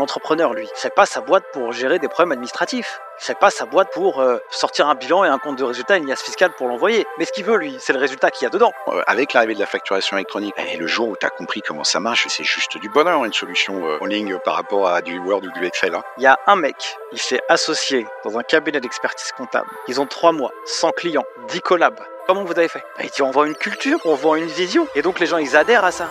L'entrepreneur, lui, c'est pas sa boîte pour gérer des problèmes administratifs. C'est pas sa boîte pour euh, sortir un bilan et un compte de résultat, une liasse fiscale pour l'envoyer. Mais ce qu'il veut, lui, c'est le résultat qu'il y a dedans. Euh, Avec l'arrivée de la facturation électronique, et le jour où tu as compris comment ça marche, c'est juste du bonheur, une solution euh, en ligne par rapport à du Word ou du Excel. hein. Il y a un mec, il s'est associé dans un cabinet d'expertise comptable. Ils ont trois mois, 100 clients, 10 collabs. Comment vous avez fait? Bah, Il dit on vend une culture, on vend une vision. Et donc les gens, ils adhèrent à ça.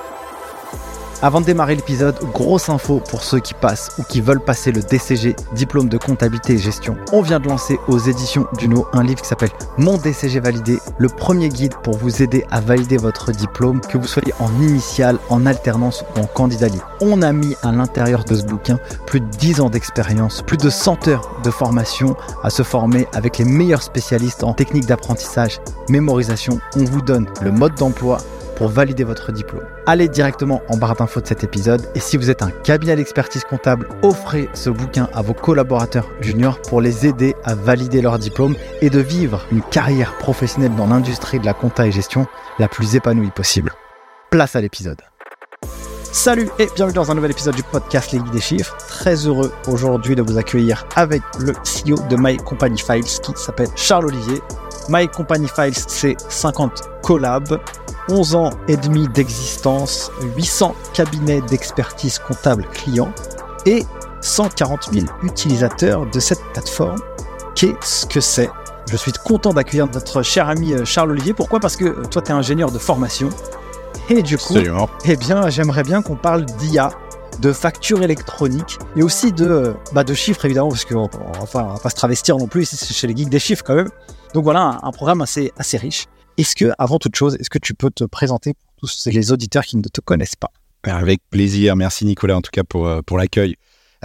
Avant de démarrer l'épisode, grosse info pour ceux qui passent ou qui veulent passer le DCG, diplôme de comptabilité et gestion. On vient de lancer aux éditions Duno un livre qui s'appelle Mon DCG validé, le premier guide pour vous aider à valider votre diplôme, que vous soyez en initiale, en alternance ou en candidat libre. On a mis à l'intérieur de ce bouquin plus de 10 ans d'expérience, plus de 100 heures de formation à se former avec les meilleurs spécialistes en technique d'apprentissage, mémorisation. On vous donne le mode d'emploi pour valider votre diplôme. Allez directement en barre d'infos de cet épisode et si vous êtes un cabinet d'expertise comptable, offrez ce bouquin à vos collaborateurs juniors pour les aider à valider leur diplôme et de vivre une carrière professionnelle dans l'industrie de la compta et gestion la plus épanouie possible. Place à l'épisode. Salut et bienvenue dans un nouvel épisode du podcast Les Guides des Chiffres. Très heureux aujourd'hui de vous accueillir avec le CEO de My Company Files qui s'appelle Charles Olivier. My Company Files, c'est 50 collabs, 11 ans et demi d'existence, 800 cabinets d'expertise comptable clients et 140 000 utilisateurs de cette plateforme. Qu'est-ce que c'est? Je suis content d'accueillir notre cher ami euh, Charles Olivier. Pourquoi? Parce que euh, toi, tu es ingénieur de formation. Et du coup, eh bien, j'aimerais bien qu'on parle d'IA, de facture électronique et aussi de, euh, bah, de chiffres évidemment, parce qu'on on, enfin, on va pas se travestir non plus c'est chez les geeks des chiffres quand même. Donc voilà, un, programme assez, assez riche. Est-ce que, avant toute chose, est-ce que tu peux te présenter pour tous les auditeurs qui ne te connaissent pas? Avec plaisir. Merci Nicolas en tout cas pour, euh, pour l'accueil.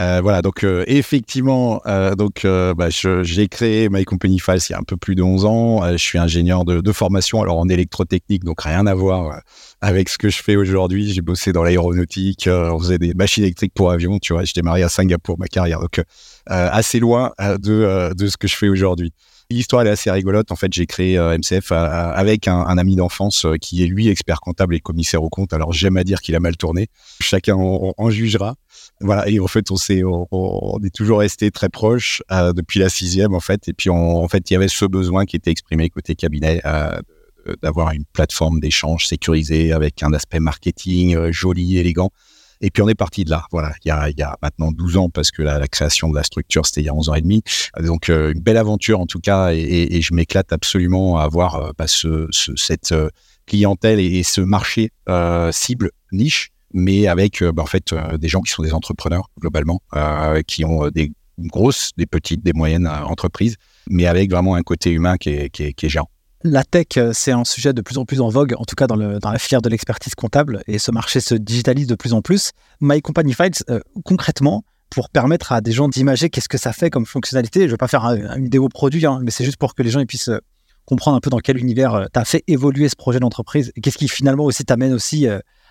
Euh, voilà, donc euh, effectivement, donc bah, j'ai créé My Company Files il y a un peu plus de 11 ans. Je suis ingénieur de, de formation, alors en électrotechnique, donc rien à voir avec ce que je fais aujourd'hui. J'ai bossé dans l'aéronautique, on faisait des machines électriques pour avions, tu vois. J'ai démarré à Singapour ma carrière, donc assez loin de, de ce que je fais aujourd'hui. L'histoire est assez rigolote. En fait, j'ai créé euh, MCF avec un, ami d'enfance euh, qui est lui expert comptable et commissaire au compte. Alors j'aime à dire qu'il a mal tourné. Chacun en, jugera. Voilà. Et en fait, on s'est, on, est toujours resté très proches euh, depuis la sixième en fait. Et puis en fait, il y avait ce besoin qui était exprimé côté cabinet. euh, d'avoir une plateforme d'échange sécurisée avec un aspect marketing joli, élégant. Et puis on est parti de là. Voilà, il y a, maintenant 12 ans parce que la, création de la structure c'était il y a 11 ans et demi. Donc euh, une belle aventure en tout cas et, je m'éclate absolument à avoir euh, bah, ce, ce- cette euh, clientèle et, ce marché cible niche, mais avec bah, en fait des gens qui sont des entrepreneurs globalement, qui ont des grosses, des petites, des moyennes entreprises, mais avec vraiment un côté humain qui est, qui qui est. La tech, euh, c'est un sujet de plus en plus en vogue, en tout cas dans, la filière de l'expertise comptable, et ce marché se digitalise de plus en plus. My Company Files, euh, concrètement, pour permettre à des gens d'imager qu'est-ce que ça fait comme fonctionnalité, je ne vais pas faire un- une vidéo produit, hein, mais c'est juste pour que les gens puissent euh, comprendre un peu dans quel univers tu as fait évoluer ce projet d'entreprise, et qu'est-ce qui finalement aussi t'amène aussi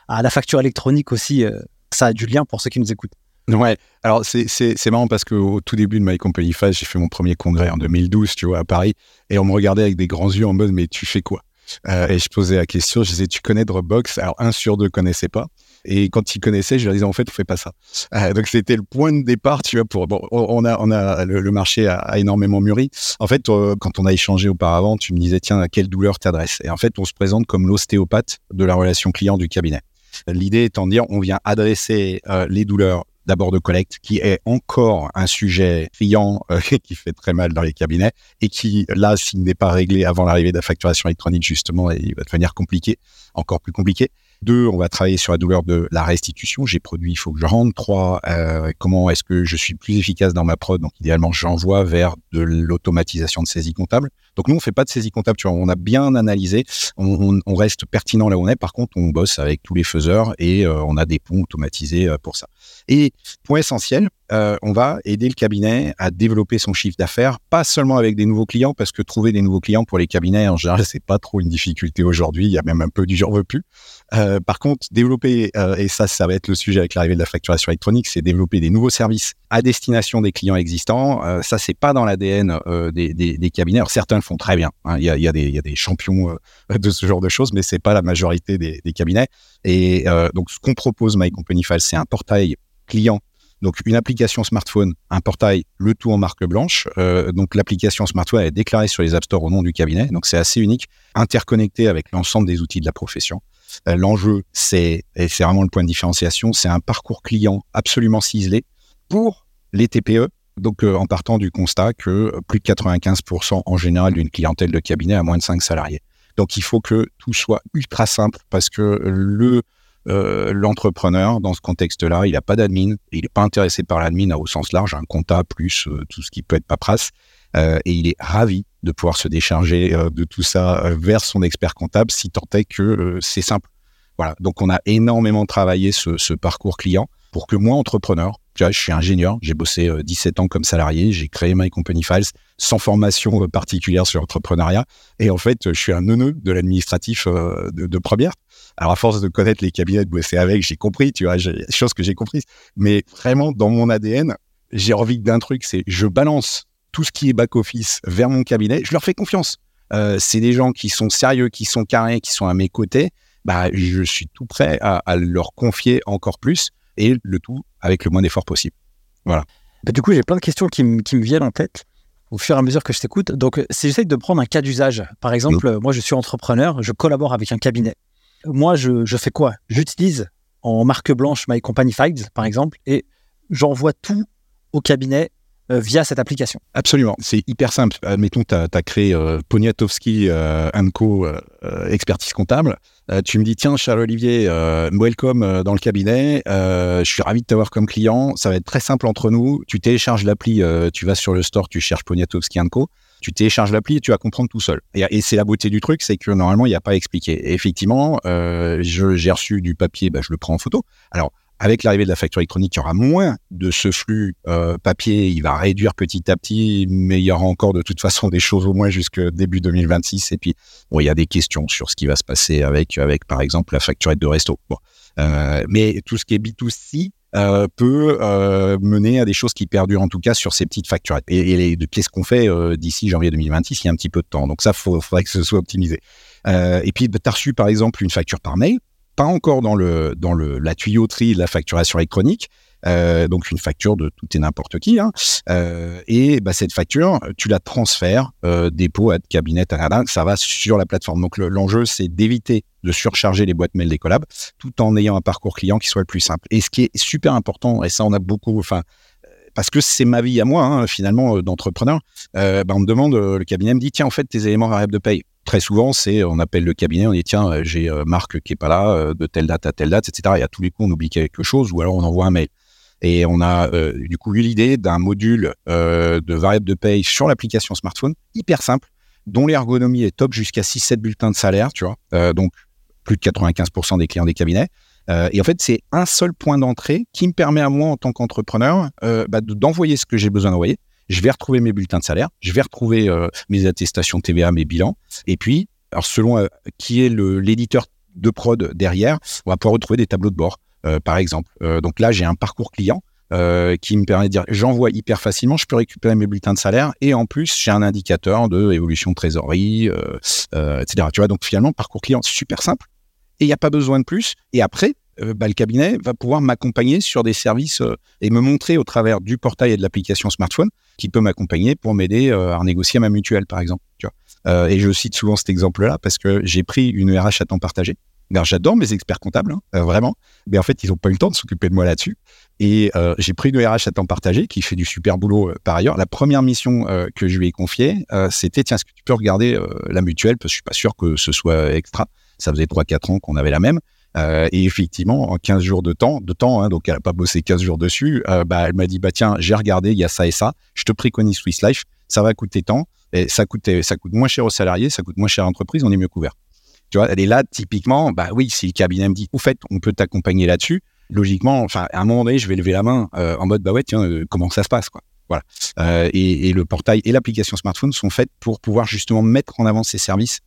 à la facture électronique aussi. ça a du lien pour ceux qui nous écoutent. Ouais, alors c'est, marrant parce qu'au tout début de My Company Phase, j'ai fait mon premier congrès en 2012, tu vois, à Paris, et on me regardait avec des grands yeux en mode, mais tu fais quoi? Euh, Et je posais la question, je disais, tu connais Dropbox? Alors, un sur deux connaissait pas. Et quand ils connaissaient, je leur disais, en fait, on fait pas ça. Euh, donc, c'était le point de départ, tu vois, pour, bon, on a, on a, le, marché a, énormément mûri. En fait, euh, quand on a échangé auparavant, tu me disais, tiens, à quelle douleur t'adresses? Et en fait, on se présente comme l'ostéopathe de la relation client du cabinet. L'idée étant de dire, on vient adresser les douleurs d'abord de collecte, qui est encore un sujet criant euh, qui fait très mal dans les cabinets et qui, là, s'il n'est pas réglé avant l'arrivée de la facturation électronique, justement, il va devenir compliqué, encore plus compliqué. Deux, on va travailler sur la douleur de la restitution. J'ai produit, il faut que je rende. Trois, euh, comment est-ce que je suis plus efficace dans ma prod? Donc, idéalement, j'envoie vers de l'automatisation de saisie comptable. Donc, nous, on fait pas de saisie comptable. Tu vois, on a bien analysé. On reste pertinent là où on est. Par contre, on bosse avec tous les faiseurs et euh, on a des ponts automatisés euh, pour ça. Et point essentiel, euh, on va aider le cabinet à développer son chiffre d'affaires, pas seulement avec des nouveaux clients, parce que trouver des nouveaux clients pour les cabinets, en général, c'est pas trop une difficulté aujourd'hui. Il y a même un peu du j'en veux plus. Euh, par contre, développer, euh, et ça, ça va être le sujet avec l'arrivée de la facturation électronique, c'est développer des nouveaux services à destination des clients existants. Ça, c'est pas dans l'ADN des, cabinets. Certains le font très bien. Hein. Il, y a, des, champions de ce genre de choses, mais c'est pas la majorité des, cabinets. Et donc, ce qu'on propose My Company File, c'est un portail client Donc une application smartphone, un portail, le tout en marque blanche. Euh, donc l'application smartphone est déclarée sur les App Store au nom du cabinet. Donc c'est assez unique, interconnecté avec l'ensemble des outils de la profession. Euh, L'enjeu, c'est, et vraiment le point de différenciation, c'est un parcours client absolument ciselé pour les TPE. Donc euh, en partant du constat que plus de 95% en général d'une clientèle de cabinet a moins de 5 salariés. Donc il faut que tout soit ultra simple parce que le euh, l'entrepreneur, dans ce contexte-là, il n'a pas d'admin, il n'est pas intéressé par l'admin au sens large, un compta plus euh, tout ce qui peut être paperasse, euh, et il est ravi de pouvoir se décharger de tout ça vers son expert comptable si tant est que c'est simple. Voilà, donc on a énormément travaillé ce, parcours client pour que moi, entrepreneur, je suis ingénieur, j'ai bossé 17 ans comme salarié, j'ai créé My Company Files sans formation particulière sur l'entrepreneuriat. Et en fait, je suis un neuneu de l'administratif de, de, première. Alors, à force de connaître les cabinets, de bosser avec, j'ai compris, tu vois, chose que j'ai comprise. Mais vraiment, dans mon ADN, j'ai envie d'un truc, c'est je balance tout ce qui est back-office vers mon cabinet, je leur fais confiance. Euh, c'est des gens qui sont sérieux, qui sont carrés, qui sont à mes côtés. Bah, je suis tout prêt à, à leur confier encore plus et le tout avec le moins d'efforts possible. Voilà. Bah, du coup, j'ai plein de questions qui, me viennent en tête au fur et à mesure que je t'écoute. Donc, si j'essaie de prendre un cas d'usage, par exemple, mmh. moi, je suis entrepreneur, je collabore avec un cabinet. Moi, je, fais quoi? J'utilise en marque blanche My Company Files, par exemple, et j'envoie tout au cabinet euh, via cette application. Absolument, c'est hyper simple. Admettons, tu as, créé euh, Poniatowski euh, Co, euh, expertise comptable. tu me dis, tiens, Charles-Olivier, welcome dans le cabinet. je suis ravi de t'avoir comme client. Ça va être très simple entre nous. Tu télécharges l'appli, tu vas sur le store, tu cherches Poniatowski Co. Tu télécharges l'appli et tu vas comprendre tout seul. Et, c'est la beauté du truc, c'est que normalement, il n'y a pas à expliquer. Effectivement, j'ai reçu du papier, bah, je le prends en photo. Alors, avec l'arrivée de la facture électronique, il y aura moins de ce flux euh, papier. Il va réduire petit à petit, mais il y aura encore de toute façon des choses au moins jusqu'au début 2026. Et puis, bon, il y a des questions sur ce qui va se passer avec, avec par exemple, la facturette de resto. Bon. Euh, mais tout ce qui est B2C, euh, peut euh, mener à des choses qui perdurent en tout cas sur ces petites facturettes. Et, et qu'est-ce qu'on fait euh, d'ici janvier 2026 Il y a un petit peu de temps. Donc ça, il faudrait que ce soit optimisé. Et puis, tu as reçu par exemple une facture par mail pas encore dans le dans le la tuyauterie de la facturation électronique. Euh, donc une facture de tout et n'importe qui. Hein. Euh, et bah, cette facture, tu la transfères euh, dépôt à cabinet, ça va sur la plateforme. Donc l'enjeu, c'est d'éviter de surcharger les boîtes mail des collabs, tout en ayant un parcours client qui soit le plus simple. Et ce qui est super important, et ça on a beaucoup, enfin parce que c'est ma vie à moi, hein, finalement, d'entrepreneur, bah, on me demande, le cabinet me dit, tiens, en fait, tes éléments variables de paye, très souvent, c'est on appelle le cabinet, on dit tiens, j'ai Marc qui est pas là, de telle date à telle date, etc. Et à tous les coups, on oublie quelque chose, ou alors on envoie un mail. Et on a du coup eu l'idée d'un module de variable de paye sur l'application smartphone, hyper simple, dont l'ergonomie est top jusqu'à 6-7 bulletins de salaire, tu vois. donc plus de 95% des clients des cabinets. et en fait, c'est un seul point d'entrée qui me permet à moi, en tant qu'entrepreneur, bah, d'envoyer ce que j'ai besoin d'envoyer je vais retrouver mes bulletins de salaire, je vais retrouver euh, mes attestations TVA, mes bilans, et puis, alors selon euh, qui est l'éditeur de prod derrière, on va pouvoir retrouver des tableaux de bord, euh, par exemple. donc là, j'ai un parcours client qui me permet de dire, j'envoie hyper facilement, je peux récupérer mes bulletins de salaire, et en plus, j'ai un indicateur de évolution de trésorerie, etc. Tu donc finalement, parcours client super simple, et il n'y a pas besoin de plus. Et après, euh, bah, le cabinet va pouvoir m'accompagner sur des services euh, et me montrer au travers du portail et de l'application smartphone qui peut m'accompagner pour m'aider euh, à négocier ma mutuelle, par exemple. Et je cite souvent cet exemple-là parce que j'ai pris une RH à temps partagé. J'adore mes experts comptables, hein, vraiment. Mais en fait, ils n'ont pas eu le temps de s'occuper de moi là-dessus. Et j'ai pris une RH à temps partagé qui fait du super boulot par ailleurs. La première mission que je lui ai confiée, c'était tiens, est-ce que tu peux regarder la mutuelle? Parce que je suis pas sûr que ce soit extra. Ça faisait 3-4 ans qu'on avait la même. Euh, et effectivement, en 15 jours de temps, de temps, hein, donc elle n'a pas bossé 15 jours dessus, euh, bah, elle m'a dit, bah tiens, j'ai regardé, il y a ça et ça, je te préconise Swiss Life, ça va coûter tant, et ça coûte, ça coûte moins cher aux salariés, ça coûte moins cher à l'entreprise, on est mieux couvert. Tu vois, est là, typiquement, bah oui, si le cabinet me dit, au fait, on peut t'accompagner là-dessus, logiquement, enfin, à un moment donné, je vais lever la main euh, en mode, bah ouais, tiens, euh, comment ça se passe, quoi. Voilà. Euh, et, et, le portail et l'application smartphone sont faites pour pouvoir justement mettre en avant ces services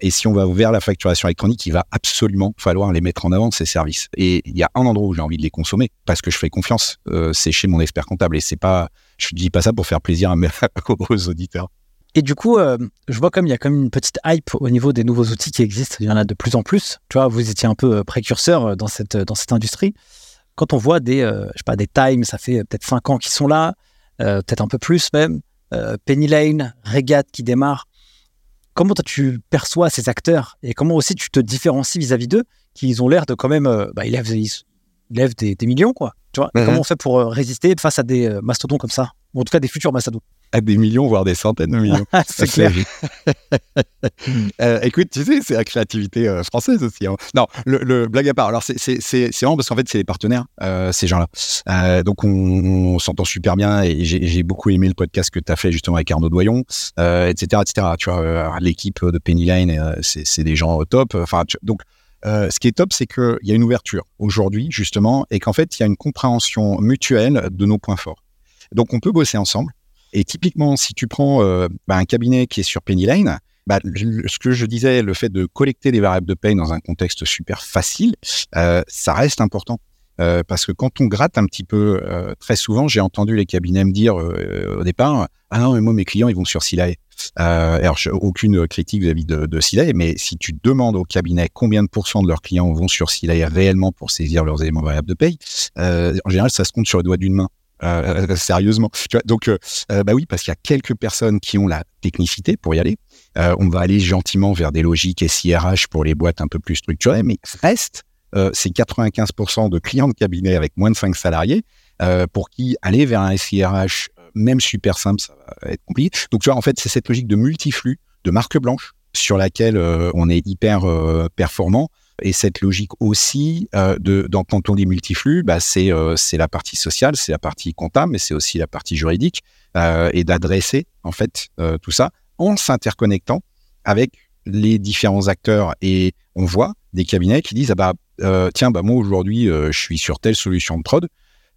et si on va vers la facturation électronique, il va absolument falloir les mettre en avant, ces services. Et il y a un endroit où j'ai envie de les consommer parce que je fais confiance, c'est chez mon expert comptable. Et c'est pas, je dis pas ça pour faire plaisir à mes, aux auditeurs. Et du coup, euh, je vois comme il y a comme une petite hype au niveau des nouveaux outils qui existent. Il y en a de plus en plus. Tu vois, vous étiez un peu précurseur dans cette, dans cette industrie. quand on voit des, je sais pas, des Times, ça fait peut-être 5 ans qu'ils sont là, peut-être un peu plus même, Penny Lane, Regat qui démarre, comment toi, tu perçois ces acteurs et comment aussi tu te différencies vis-à-vis d'eux, qui ont l'air de quand même, bah, ils lèvent, ils lèvent des, des millions, quoi. Tu vois, Mhm. comment on fait pour résister face à des mastodons comme ça? Ou en tout cas des futurs mastodons? À des millions, voire des centaines de millions. C'est clair. Euh, écoute, tu sais, c'est la créativité euh, française aussi. hein. Non, le, le blague à part. Alors, c'est marrant parce qu'en fait, c'est les partenaires, euh, ces gens-là. Euh, donc, on, on s'entend super bien et j'ai beaucoup aimé le podcast que tu as fait justement avec Arnaud Doyon, etc., etc. Tu vois, l'équipe de Penny euh, c'est c'est des gens au top. Enfin, tu- donc, euh, ce qui est top, c'est qu'il y a une ouverture aujourd'hui, justement, et qu'en fait, il y a une compréhension mutuelle de nos points forts. Donc, on peut bosser ensemble. Et typiquement, si tu prends euh, bah, un cabinet qui est sur Penny Lane, bah, ce que je disais, le fait de collecter des variables de paye dans un contexte super facile, euh, ça reste important. Euh, parce que quand on gratte un petit peu, très souvent, j'ai entendu les cabinets me dire au départ, ah non, mais moi mes clients ils vont sur Silae. Alors aucune critique vis-à-vis de, de mais si tu demandes au cabinet combien de pourcents de leurs clients vont sur Silae réellement pour saisir leurs éléments variables de paye, en général ça se compte sur le doigt d'une main. Euh, sérieusement. Tu vois, donc, euh, euh, bah oui, parce qu'il y a quelques personnes qui ont la technicité pour y aller. Euh, on va aller gentiment vers des logiques SIRH pour les boîtes un peu plus structurées, mais reste, euh, c'est 95% de clients de cabinet avec moins de 5 salariés euh, pour qui aller vers un SIRH, euh, même super simple, ça va être compliqué. Donc, tu vois, en fait, c'est cette logique de multiflux, de marque blanche, sur laquelle euh, on est hyper euh, performant. Et cette logique aussi, euh, de, quand on dit multiflux, bah, c'est euh, c'est la partie sociale, c'est la partie comptable, mais c'est aussi la partie juridique, euh, et d'adresser en fait tout ça en s'interconnectant avec les différents acteurs. Et on voit des cabinets qui disent ah bah tiens bah moi aujourd'hui je suis sur telle solution de prod.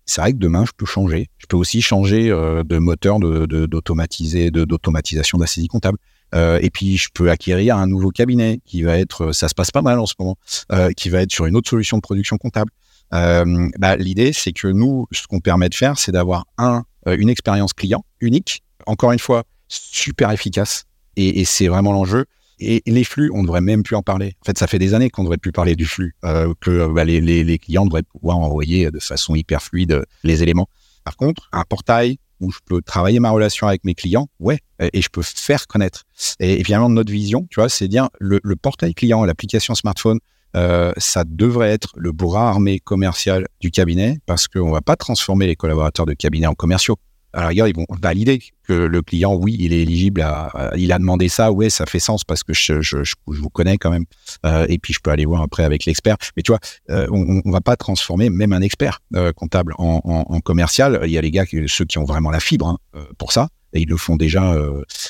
C'est vrai que demain je peux changer. Je peux aussi changer de moteur d'automatisation de la saisie comptable. Euh, et puis je peux acquérir un nouveau cabinet qui va être, ça se passe pas mal en ce moment, euh, qui va être sur une autre solution de production comptable. Euh, bah, L'idée, c'est que nous, ce qu'on permet de faire, c'est d'avoir un, euh, une expérience client unique, encore une fois, super efficace, et, c'est vraiment l'enjeu. Et les flux, on devrait même plus en parler. En fait, ça fait des années qu'on devrait plus parler du flux, euh, que euh, bah, les clients devraient pouvoir envoyer de façon hyper fluide les éléments. Par contre, un portail où je peux travailler ma relation avec mes clients, ouais, et je peux faire connaître. Et, finalement, notre vision, tu vois, c'est dire le, portail client, l'application smartphone, euh, ça devrait être le bras armé commercial du cabinet parce qu'on va pas transformer les collaborateurs de cabinet en commerciaux. À la rigueur, ils vont valider que le client, oui, il est éligible à, il a demandé ça, ouais, ça fait sens parce que je, vous connais quand même. Euh, et puis, je peux aller voir après avec l'expert. Mais tu vois, euh, on, on va pas transformer même un expert euh, comptable en, commercial. Il y a les gars, ceux qui ont vraiment la fibre hein, pour ça. Et ils le font déjà,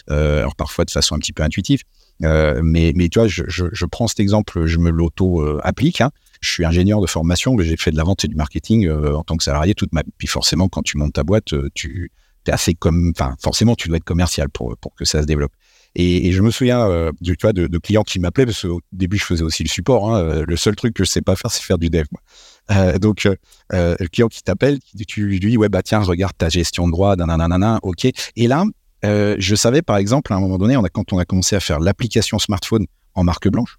alors parfois de façon un petit peu intuitive. Mais, tu vois, je prends cet exemple, je me l'auto-applique. Hein. Je suis ingénieur de formation, mais j'ai fait de la vente et du marketing euh, en tant que salarié toute ma vie. Puis forcément, quand tu montes ta boîte, euh, tu es assez comme, enfin, forcément, tu dois être commercial pour, pour que ça se développe. Et, je me souviens euh, de, de clients qui m'appelaient parce qu'au début, je faisais aussi le support. Hein. Euh, Le seul truc que je sais pas faire, c'est faire du dev. donc, le client qui t'appelle, tu lui dis, ouais, bah tiens, regarde ta gestion de droit, nanana, ok. Et là, je savais, par exemple, à un moment donné, quand on a commencé à faire l'application smartphone en marque blanche,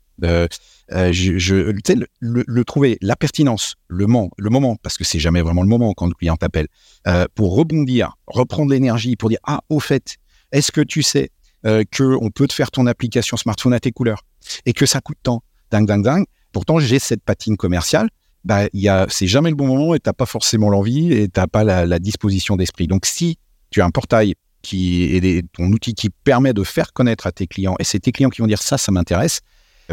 euh, je, le, trouver, la pertinence, le moment, parce que c'est jamais vraiment le moment quand le client t'appelle, euh, pour rebondir, reprendre l'énergie, pour dire ah au fait, est-ce que tu sais euh, que on peut te faire ton application smartphone à tes couleurs? Et que ça coûte tant, dingue dingue dingue. Pourtant j'ai cette patine commerciale, bah c'est jamais le bon moment et t'as pas forcément l'envie et t'as pas la, la disposition d'esprit. Donc si tu as un portail qui est ton outil qui permet de faire connaître à tes clients et c'est tes clients qui vont dire ça, ça m'intéresse,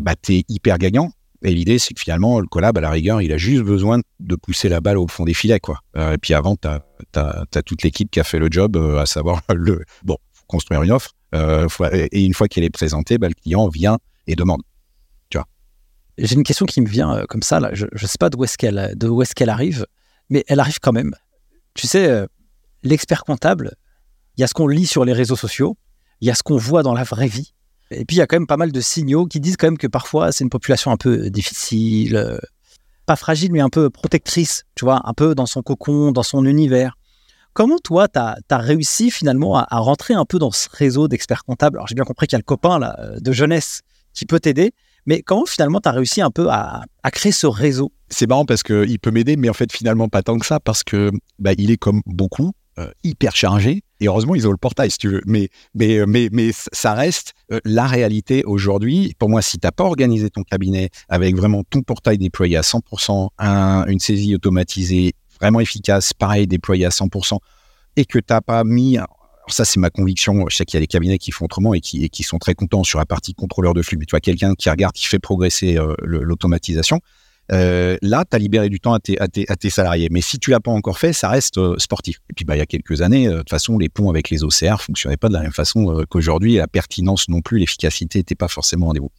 bah t'es hyper gagnant. Et l'idée, c'est que finalement, le collab, à la rigueur, il a juste besoin de pousser la balle au fond des filets, quoi. Euh, et puis avant, t'as as, toute l'équipe qui a fait le job, euh, à savoir le bon, construire une offre. Euh, et une fois qu'elle est présentée, bah, le client vient et demande. J'ai une question qui me vient comme ça, là. Je ne sais pas d'où est-ce qu'elle qu'elle arrive, mais elle arrive quand même. Tu sais, l'expert comptable, il y a ce qu'on lit sur les réseaux sociaux, il y a ce qu'on voit dans la vraie vie, et puis il y a quand même pas mal de signaux qui disent quand même que parfois c'est une population un peu difficile, euh, pas fragile, mais un peu protectrice, tu vois, un peu dans son cocon, dans son univers. Comment toi, tu as, réussi finalement à, rentrer un peu dans ce réseau d'experts comptables? Alors j'ai bien compris qu'il y a le copain euh, de jeunesse qui peut t'aider, Mais comment finalement tu as réussi un peu à, créer ce réseau? C'est marrant parce qu'il peut m'aider, mais en fait finalement pas tant que ça parce que bah, il est comme beaucoup euh, hyper chargé. Et heureusement, ils ont le portail, si tu veux. Mais, mais, euh, mais, mais ça reste euh, la réalité aujourd'hui. Pour moi, si tu n'as pas organisé ton cabinet avec vraiment ton portail déployé à 100%, une saisie automatisée vraiment efficace, pareil, déployé à 100%, et que tu n'as pas mis ça, c'est ma conviction. Je sais qu'il y a des cabinets qui font autrement et qui, qui, sont très contents sur la partie contrôleur de flux. Mais tu vois, quelqu'un qui regarde, qui fait progresser l'automatisation. Euh, là, tu as libéré du temps à tes, à, tes, à tes, salariés. Mais si tu l'as pas encore fait, ça reste euh, sportif. Et puis, bah, il y a quelques années, euh, de toute façon, les ponts avec les OCR fonctionnaient pas de la même façon qu'aujourd'hui. La pertinence non plus, l'efficacité n'était pas forcément au rendez-vous.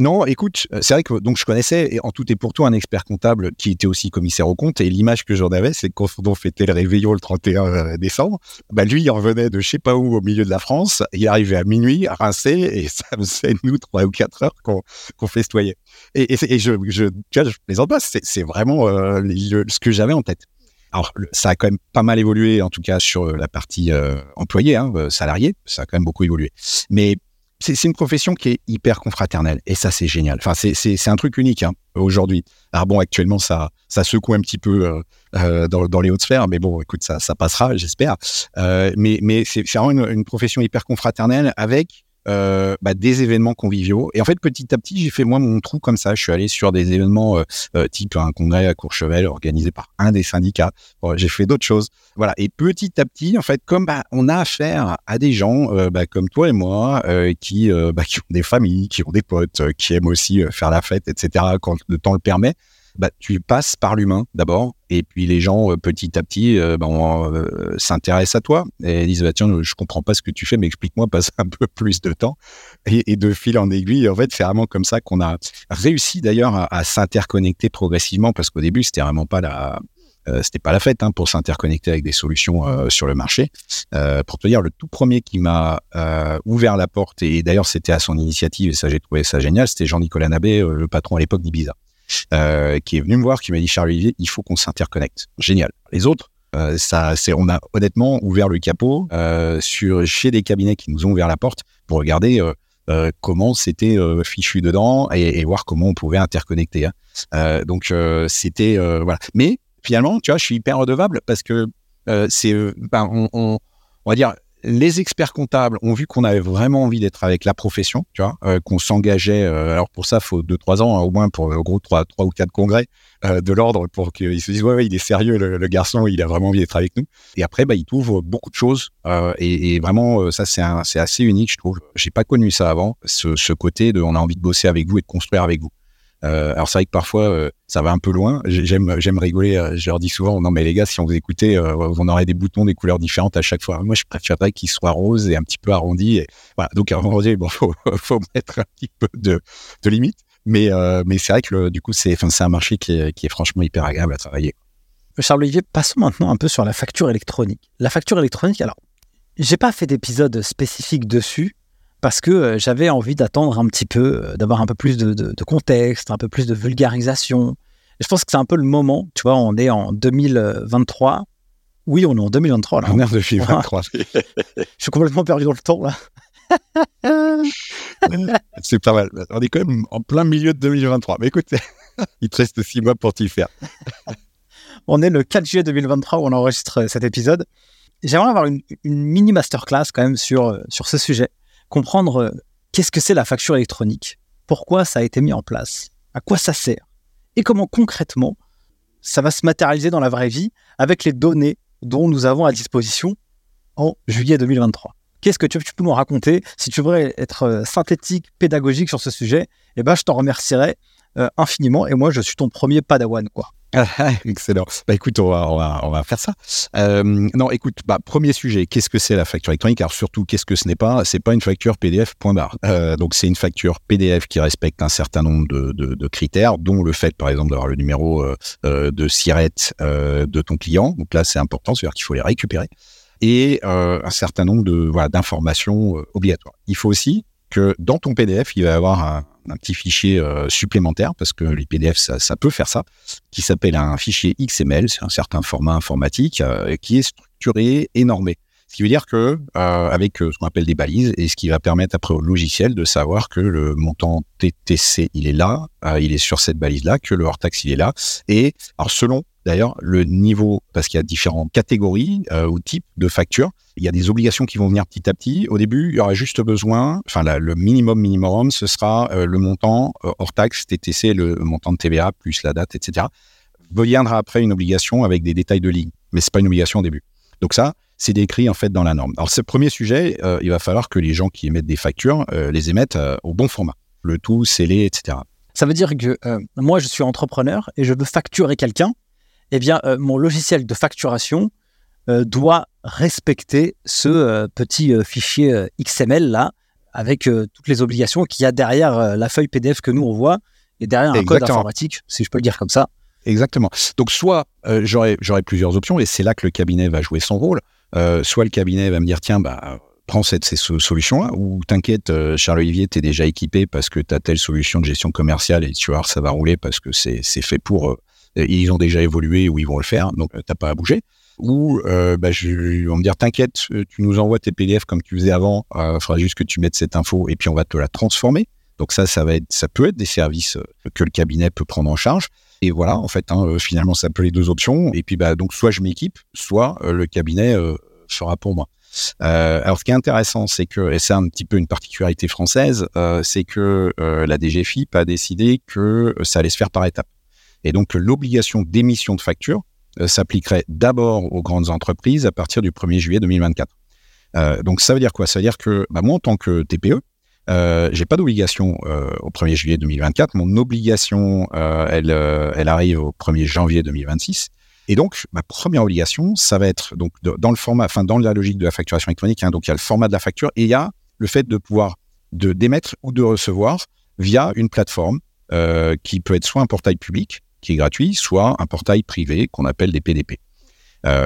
Non, écoute, euh, c'est vrai que donc je connaissais en tout et pour tout un expert comptable qui était aussi commissaire au compte et l'image que j'en avais, c'est quand on fêtait le réveillon le 31 euh, décembre, bah lui il revenait de je sais pas où au milieu de la France, il arrivait à minuit, rincé et ça faisait nous trois ou quatre heures qu'on qu'on festoyait. Et, je, je, je, je plaisante pas, c'est vraiment euh, ce que j'avais en tête. Alors, ça a quand même pas mal évolué, en tout cas sur la partie employé, hein, salarié, ça a quand même beaucoup évolué. Mais c'est une profession qui est hyper confraternelle et ça c'est génial. Enfin c'est un truc unique hein, aujourd'hui. Alors bon actuellement ça ça secoue un petit peu euh, euh, dans, les hautes sphères, mais bon écoute ça passera j'espère. Euh, mais mais c'est vraiment une, profession hyper confraternelle avec euh, bah, des événements conviviaux. Et en fait, petit à petit, j'ai fait moi mon trou comme ça. Je suis allé sur des événements euh, euh, type un congrès à Courchevel organisé par un des syndicats. j'ai fait d'autres choses. Voilà. Et petit à petit, en fait, comme bah, on a affaire à des gens bah, comme toi et moi qui, qui ont des familles, qui ont des potes, qui aiment aussi faire la fête, etc. quand le temps le permet bah, tu passes par l'humain d'abord, et puis les gens, euh, petit à petit, euh, bah, euh, s'intéressent à toi et disent bah, Tiens, je comprends pas ce que tu fais, mais explique-moi, passe un peu plus de temps. Et, de fil en aiguille, en fait, c'est vraiment comme ça qu'on a réussi d'ailleurs à, s'interconnecter progressivement, parce qu'au début, c'était vraiment pas la. c'était pas la fête hein, pour s'interconnecter avec des solutions sur le marché. pour te dire, le tout premier qui m'a ouvert la porte, et d'ailleurs c'était à son initiative, et ça j'ai trouvé ça génial, c'était Jean-Nicolas Nabé, le patron à l'époque d'Ibiza. Euh, qui est venu me voir, qui m'a dit Charles Olivier, il faut qu'on s'interconnecte. Génial. Les autres, euh, ça, c'est, on a honnêtement ouvert le capot euh, sur chez des cabinets qui nous ont ouvert la porte pour regarder comment c'était fichu dedans et, voir comment on pouvait interconnecter. Hein. donc c'était voilà. Mais finalement, tu vois, je suis hyper redevable parce que c'est, ben, on, va dire les experts comptables ont vu qu'on avait vraiment envie d'être avec la profession, tu vois, euh, qu'on s'engageait. Euh, alors pour ça, faut deux trois ans hein, au moins pour au gros trois trois ou quatre congrès euh, de l'ordre pour qu'ils se disent ouais, ouais il est sérieux le, garçon, il a vraiment envie d'être avec nous. Et après, bah, il trouve beaucoup de choses et, vraiment ça c'est c'est assez unique, je trouve. J'ai pas connu ça avant, ce, ce côté de on a envie de bosser avec vous et de construire avec vous. Euh, alors c'est vrai que parfois euh, ça va un peu loin. J'aime j'aime rigoler. Euh, je leur dis souvent non mais les gars si on vous écoutez, on aurait des boutons des couleurs différentes à chaque fois. Moi je préférerais qu'ils soient roses et un petit peu arrondis. Et, voilà donc donné bon faut, faut mettre un petit peu de, de limite. Mais mais c'est vrai que du coup c'est c'est un marché qui est, qui est franchement hyper agréable à travailler. Charles Olivier, passons maintenant un peu sur la facture électronique. La facture électronique, alors, j'ai pas fait d'épisode spécifique dessus, parce que euh, j'avais envie d'attendre un petit peu, euh, d'avoir un peu plus de, contexte, un peu plus de vulgarisation. je pense que c'est un peu le moment, tu vois, on est en 2023. Oui, on est en 2023 là. On est en 2023. je suis complètement perdu dans le temps là. c'est pas mal. On est quand même en plein milieu de 2023. Mais écoute, il te reste six mois pour t'y faire. on est le 4 juillet 2023 où on enregistre cet épisode. J'aimerais avoir une, une, mini masterclass quand même sur, euh, sur ce sujet comprendre euh, qu'est-ce que c'est la facture électronique, pourquoi ça a été mis en place, à quoi ça sert, et comment concrètement ça va se matérialiser dans la vraie vie avec les données dont nous avons à disposition en juillet 2023. Qu'est-ce que tu, peux nous raconter Si tu voudrais être euh, synthétique, pédagogique sur ce sujet, eh ben, je t'en remercierais euh, infiniment. Et moi, je suis ton premier padawan, quoi. Excellent. Bah écoute, on va, on va, on va faire ça. Euh, non, écoute, bah, premier sujet, qu'est-ce que c'est la facture électronique? Alors surtout, qu'est-ce que ce n'est pas? C'est pas une facture PDF point barre. Euh, donc c'est une facture PDF qui respecte un certain nombre de, de, de critères, dont le fait, par exemple, d'avoir le numéro euh, euh de SIRET euh, de ton client. Donc là, c'est important, c'est-à-dire qu'il faut les récupérer. Et euh, un certain nombre de voilà d'informations obligatoires. Il faut aussi que dans ton PDF, il va y avoir un, un petit fichier euh, supplémentaire, parce que les PDF, ça, peut faire ça, qui s'appelle un fichier XML, c'est un certain format informatique, euh, qui est structuré et normé. Ce qui veut dire que avec ce qu'on appelle des balises et ce qui va permettre après au logiciel de savoir que le montant TTC il est là, il est sur cette balise là, que le hors taxe il est là. Et alors selon d'ailleurs le niveau, parce qu'il y a différentes catégories ou types de factures, il y a des obligations qui vont venir petit à petit. Au début, il y aura juste besoin, enfin le minimum minimum, ce sera le montant hors taxe TTC, le montant de TVA plus la date, etc viendra après une obligation avec des détails de ligne, mais c'est pas une obligation au début. Donc ça, c'est décrit en fait dans la norme. Alors ce premier sujet, euh, il va falloir que les gens qui émettent des factures euh, les émettent euh, au bon format, le tout scellé, etc. Ça veut dire que moi je suis entrepreneur et je veux facturer quelqu'un. Eh bien, mon logiciel de facturation doit respecter ce petit fichier XML là avec toutes les obligations qu'il y a derrière la feuille PDF que nous on voit et derrière un code informatique, si je peux le dire comme ça. Exactement. Donc soit j'aurais plusieurs options et c'est là que le cabinet va jouer son rôle. Euh, soit le cabinet va me dire tiens bah prends cette ces solutions-là ou t'inquiète euh, Charles Olivier t'es déjà équipé parce que tu as telle solution de gestion commerciale et tu vois ça va rouler parce que c'est fait pour ils ont déjà évolué ou ils vont le faire donc t'as pas à bouger. Ou bah, je, on me dire t'inquiète tu nous envoies tes PDF comme tu faisais avant il faudra juste que tu mettes cette info et puis on va te la transformer. Donc ça ça va être ça peut être des services que le cabinet peut prendre en charge. Et voilà, en fait, hein, euh, finalement, ça peut les deux options. Et puis, bah, donc, soit je m'équipe, soit euh, le cabinet euh, fera pour moi. alors, ce qui est intéressant, c'est que, et c'est un petit peu une particularité française, c'est que la DGFIP a décidé que ça allait se faire par étapes. Et donc, l'obligation d'émission de facture s'appliquerait d'abord aux grandes entreprises à partir du 1er juillet 2024. donc, ça veut dire quoi? Ça veut dire que bah, moi, en tant que TPE, euh, j'ai pas d'obligation euh, au 1er juillet 2024. Mon obligation, euh, elle, elle arrive au 1er janvier 2026. Et donc, ma première obligation, ça va être donc dans le format, enfin dans la logique de la facturation électronique. Hein, donc, il y a le format de la facture et il y a le fait de pouvoir de d'émettre ou de recevoir via une plateforme qui peut être soit un portail public qui est gratuit, soit un portail privé qu'on appelle des PDP.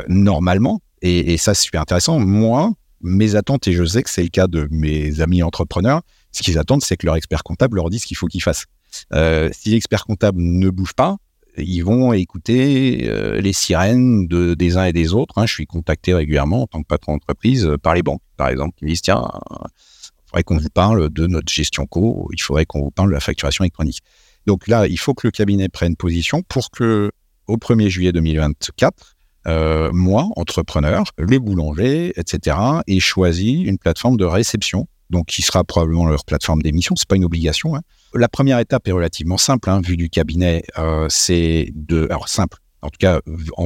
normalement, et ça c'est super intéressant, moi, mes attentes, et je sais que c'est le cas de mes amis entrepreneurs, ce qu'ils attendent, c'est que leur expert comptable leur dise ce qu'il faut qu'ils fassent. Euh, si l'expert comptable ne bouge pas, ils vont écouter euh, les sirènes de, des uns et des autres. Hein. Je suis contacté régulièrement en tant que patron d'entreprise euh, par les banques, par exemple, qui disent tiens, il faudrait qu'on vous parle de notre gestion co, il faudrait qu'on vous parle de la facturation électronique. Donc là, il faut que le cabinet prenne position pour que au 1er juillet 2024, euh, moi, entrepreneur, les boulangers, etc., aient choisi une plateforme de réception, donc qui sera probablement leur plateforme d'émission. C'est pas une obligation. Hein. La première étape est relativement simple, hein, vu du cabinet. Euh, c'est de, alors simple, en tout cas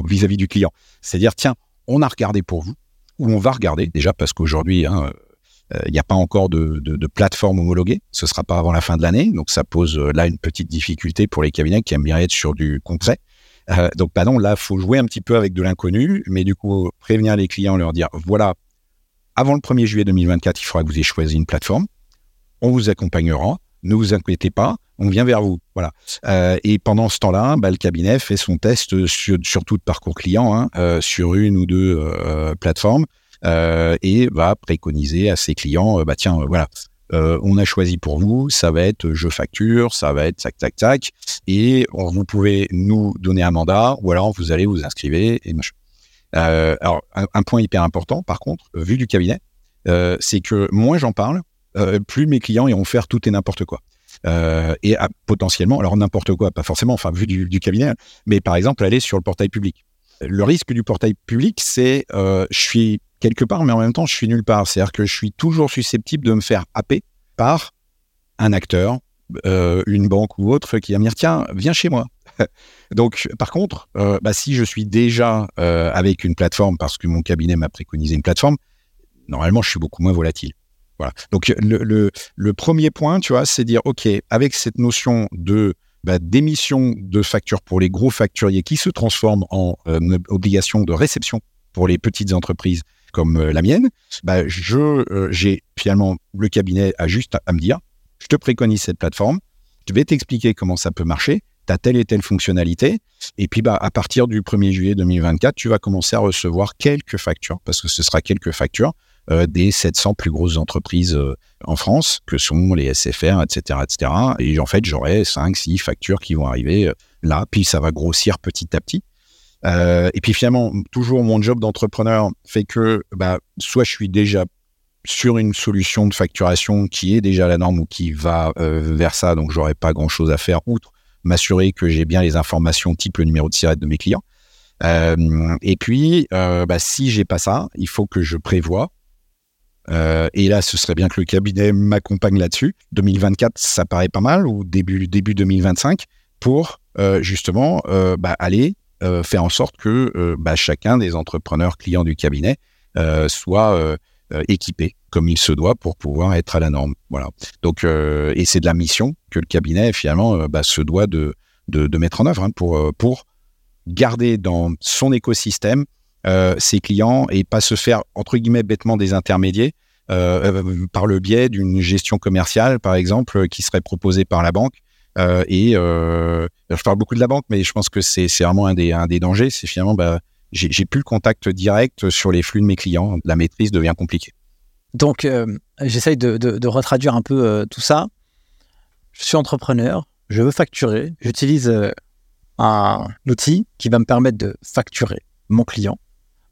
vis-à-vis du client, c'est dire tiens, on a regardé pour vous, ou on va regarder déjà parce qu'aujourd'hui. Hein, euh, il n'y a pas encore de, de, de, plateforme homologuée. Ce sera pas avant la fin de l'année. Donc, ça pose là une petite difficulté pour les cabinets qui aiment bien être sur du concret. Euh, donc, bah non, là, faut jouer un petit peu avec de l'inconnu, mais du coup, prévenir les clients, leur dire, voilà, avant le 1er juillet 2024, il faudra que vous ayez choisi une plateforme. On vous accompagnera. Ne vous inquiétez pas, on vient vers vous. Voilà. Euh, et pendant ce temps-là, bah, le cabinet fait son test sur, tout parcours client, hein, euh, sur une ou deux plateformes, et va préconiser à ses clients, bah tiens, voilà, euh, on a choisi pour vous, ça va être je facture, ça va être tac tac tac, et vous pouvez nous donner un mandat, ou alors vous allez vous inscrire et machin. Euh, alors un, point hyper important, par contre, vu du cabinet, euh, c'est que moins j'en parle, plus mes clients iront faire tout et n'importe quoi. et potentiellement, alors n'importe quoi, pas forcément, enfin vu du, du, cabinet, mais par exemple aller sur le portail public. Le risque du portail public, c'est je suis quelque part, mais en même temps, je suis nulle part. C'est-à-dire que je suis toujours susceptible de me faire happer par un acteur, euh, une banque ou autre qui va me dire tiens, viens chez moi. Donc, par contre, euh, bah, si je suis déjà euh, avec une plateforme parce que mon cabinet m'a préconisé une plateforme, normalement, je suis beaucoup moins volatile. Voilà. Donc, le, le, premier point, tu vois, c'est dire ok, avec cette notion de bah, d'émission de factures pour les gros facturiers qui se transforment en obligation de réception pour les petites entreprises comme euh, la mienne, bah, euh, j'ai finalement le cabinet a juste à, me dire, je te préconise cette plateforme, je vais t'expliquer comment ça peut marcher, tu as telle et telle fonctionnalité, et puis bah, à partir du 1er juillet 2024, tu vas commencer à recevoir quelques factures, parce que ce sera quelques factures euh, des 700 plus grosses entreprises en France, que sont les SFR, etc. etc. Et en fait, j'aurai 5, 6 factures qui vont arriver là, puis ça va grossir petit à petit. Euh, et puis finalement, toujours mon job d'entrepreneur fait que bah, soit je suis déjà sur une solution de facturation qui est déjà la norme ou qui va euh, vers ça, donc j'aurais pas grand chose à faire outre m'assurer que j'ai bien les informations type le numéro de sirette de mes clients. Euh, et puis, bah, si j'ai pas ça, il faut que je prévoie. Et là, ce serait bien que le cabinet m'accompagne là-dessus. 2024, ça paraît pas mal, ou début début 2025, pour justement bah, aller euh, faire en sorte que bah, chacun des entrepreneurs clients du cabinet soit équipé comme il se doit pour pouvoir être à la norme. Voilà. Donc, et c'est de la mission que le cabinet finalement bah, se doit de, mettre en œuvre hein, pour pour garder dans son écosystème euh, ses clients et pas se faire, entre guillemets, bêtement des intermédiaires euh, euh, par le biais d'une gestion commerciale, par exemple, qui serait proposée par la banque. Euh, et je parle beaucoup de la banque, mais je pense que c'est vraiment un des, un des dangers. C'est finalement, bah, j'ai plus le contact direct sur les flux de mes clients. La maîtrise devient compliquée. Donc, j'essaye de, de, de, retraduire un peu tout ça. Je suis entrepreneur, je veux facturer, j'utilise un outil qui va me permettre de facturer mon client.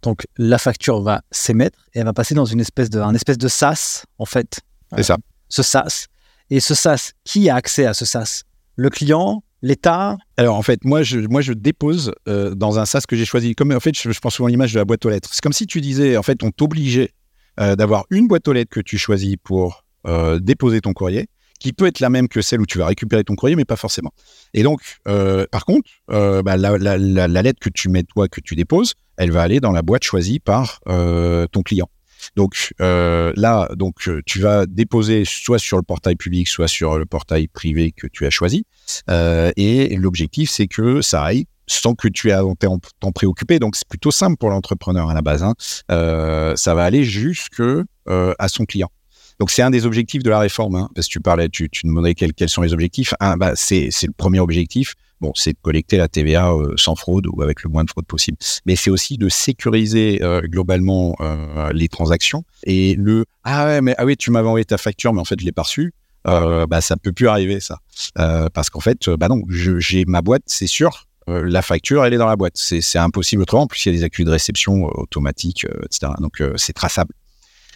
Donc la facture va s'émettre et elle va passer dans une espèce de, un espèce de SaaS en fait. C'est ça. Ce SaaS. Et ce SaaS, qui a accès à ce SaaS? Le client, l'État? Alors en fait, moi je, dépose euh, dans un SaaS que j'ai choisi. Comme en fait, je, pense souvent à l'image de la boîte aux lettres. C'est comme si tu disais, en fait, on t'obligeait euh, d'avoir une boîte aux lettres que tu choisis pour euh, déposer ton courrier qui peut être la même que celle où tu vas récupérer ton courrier, mais pas forcément. Et donc, par contre, bah, la, la, lettre que tu mets toi, que tu déposes, elle va aller dans la boîte choisie par ton client. Donc euh, là, donc tu vas déposer soit sur le portail public, soit sur le portail privé que tu as choisi. Euh, et l'objectif, c'est que ça aille sans que tu aies t'en préoccuper. Donc c'est plutôt simple pour l'entrepreneur à la base. Hein. Euh, ça va aller jusque à son client. Donc c'est un des objectifs de la réforme, hein, parce que tu parlais, tu, tu demandais quels, quels sont les objectifs. Ah, bah, c'est le premier objectif. Bon, c'est de collecter la TVA euh, sans fraude ou avec le moins de fraude possible. Mais c'est aussi de sécuriser euh, globalement euh, les transactions. Et le ah ouais, mais ah oui, tu m'avais envoyé ta facture, mais en fait je l'ai pas reçue. Euh, bah ça peut plus arriver ça, parce qu'en fait, bah non, j'ai ma boîte, c'est sûr. la facture, elle est dans la boîte. C'est impossible autrement. En plus, il y a des accus de réception automatiques, etc. Donc, c'est traçable.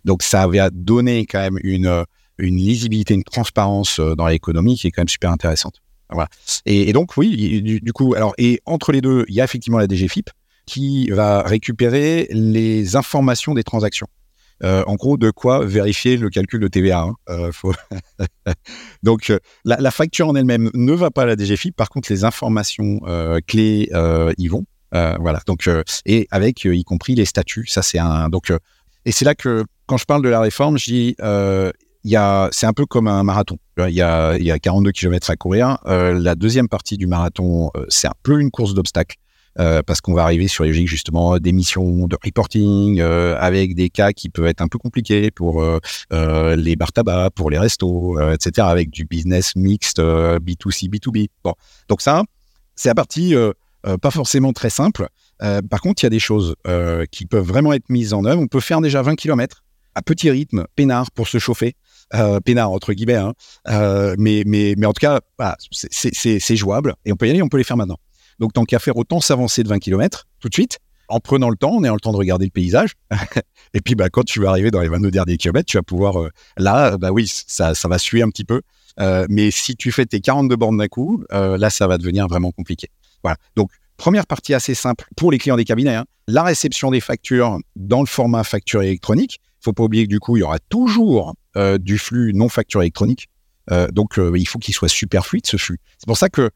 Donc ça va donner quand même une, une lisibilité, une transparence dans l'économie qui est quand même super intéressante. Voilà. Et, donc oui, du, coup, alors et entre les deux, il y a effectivement la DGFIP qui va récupérer les informations des transactions. Euh, en gros, de quoi vérifier le calcul de TVA. Hein. Euh, donc la, la, facture en elle-même ne va pas à la DGFIP. Par contre, les informations euh, clés y vont. voilà. Donc et avec y compris les statuts. Ça c'est un donc et c'est là que quand je parle de la réforme, je dis, c'est un peu comme un marathon. Il y a, il y a 42 km à courir. Euh, la deuxième partie du marathon, euh, c'est un peu une course d'obstacles. Euh, parce qu'on va arriver sur les logiques justement d'émissions, de reporting, avec des cas qui peuvent être un peu compliqués pour les bars tabac, pour les restos, etc., avec du business mixte B2C, B2B. Bon, donc ça, c'est la partie pas forcément très simple. par contre, il y a des choses qui peuvent vraiment être mises en œuvre. On peut faire déjà 20 km à petit rythme, peinard pour se chauffer. Euh, peinard entre guillemets, hein. euh, mais, mais, mais en tout cas, c'est jouable et on peut y aller, on peut les faire maintenant. Donc tant qu'à faire autant s'avancer de 20 km tout de suite, en prenant le temps, en ayant le temps de regarder le paysage. et puis bah, quand tu vas arriver dans les 22 derniers kilomètres, tu vas pouvoir, euh, là, bah oui, ça, ça va suer un petit peu. Euh, mais si tu fais tes 42 bornes d'un coup, là, ça va devenir vraiment compliqué. Voilà. Donc Première partie assez simple pour les clients des cabinets, hein, la réception des factures dans le format facture électronique faut pas oublier que du coup, il y aura toujours euh, du flux non facturé électronique. Euh, donc, euh, il faut qu'il soit super fluide ce flux. C'est pour ça que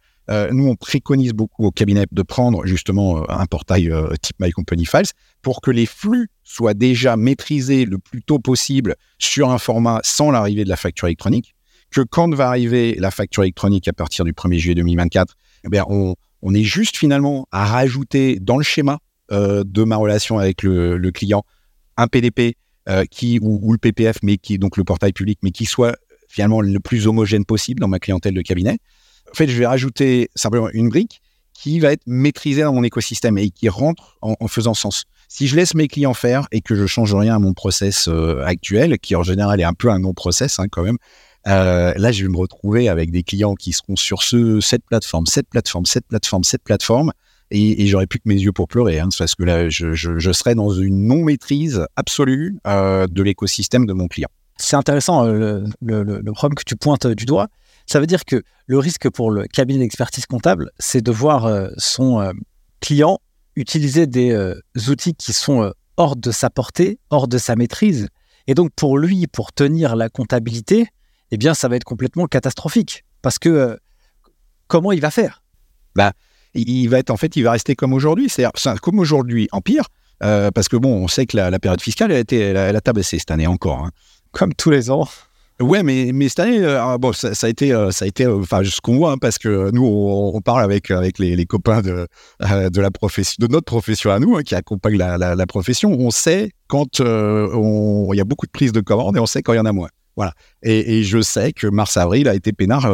nous, on préconise beaucoup au cabinet de prendre justement un portail type My Company Files pour que les flux soient déjà maîtrisés le plus tôt possible sur un format sans l'arrivée de la facture électronique. Que quand va arriver la facture électronique à partir du 1er juillet 2024, eh on, est juste finalement à rajouter dans le schéma de ma relation avec le client un PDP euh, qui ou, le PPF, mais qui donc le portail public, mais qui soit finalement le plus homogène possible dans ma clientèle de cabinet. En fait, je vais rajouter simplement une brique qui va être maîtrisée dans mon écosystème et qui rentre en, en faisant sens. Si je laisse mes clients faire et que je change rien à mon process euh, actuel, qui en général est un peu un non-process hein, quand même, euh, là, je vais me retrouver avec des clients qui seront sur ce, cette plateforme, cette plateforme, cette plateforme, cette plateforme, et, j'aurais plus que mes yeux pour pleurer, hein, parce que là, je, je, serais dans une non-maîtrise absolue de l'écosystème de mon client. C'est intéressant le, le, problème que tu pointes du doigt. Ça veut dire que le risque pour le cabinet d'expertise comptable, c'est de voir son client utiliser des outils qui sont hors de sa portée, hors de sa maîtrise. Et donc pour lui, pour tenir la comptabilité, eh bien ça va être complètement catastrophique. Parce que euh, comment il va faire? Bah, il va être en fait, il va rester comme aujourd'hui. C'est-à-dire comme aujourd'hui en pire, euh, parce que bon, on sait que la, période fiscale elle a été, elle a, tabassé cette année encore. Hein. Comme tous les ans. Ouais, mais, mais cette année, euh, ah, bon, ça, a été, euh, ça a été, euh, enfin, ce qu'on voit, hein, parce que nous, on, parle avec avec les, les copains de de la profession, de notre profession à nous, hein, qui accompagnent la, la, profession. On sait quand il y a beaucoup de prises de commandes et on sait quand il y en a moins. Voilà. Et, et je sais que mars-avril a été peinard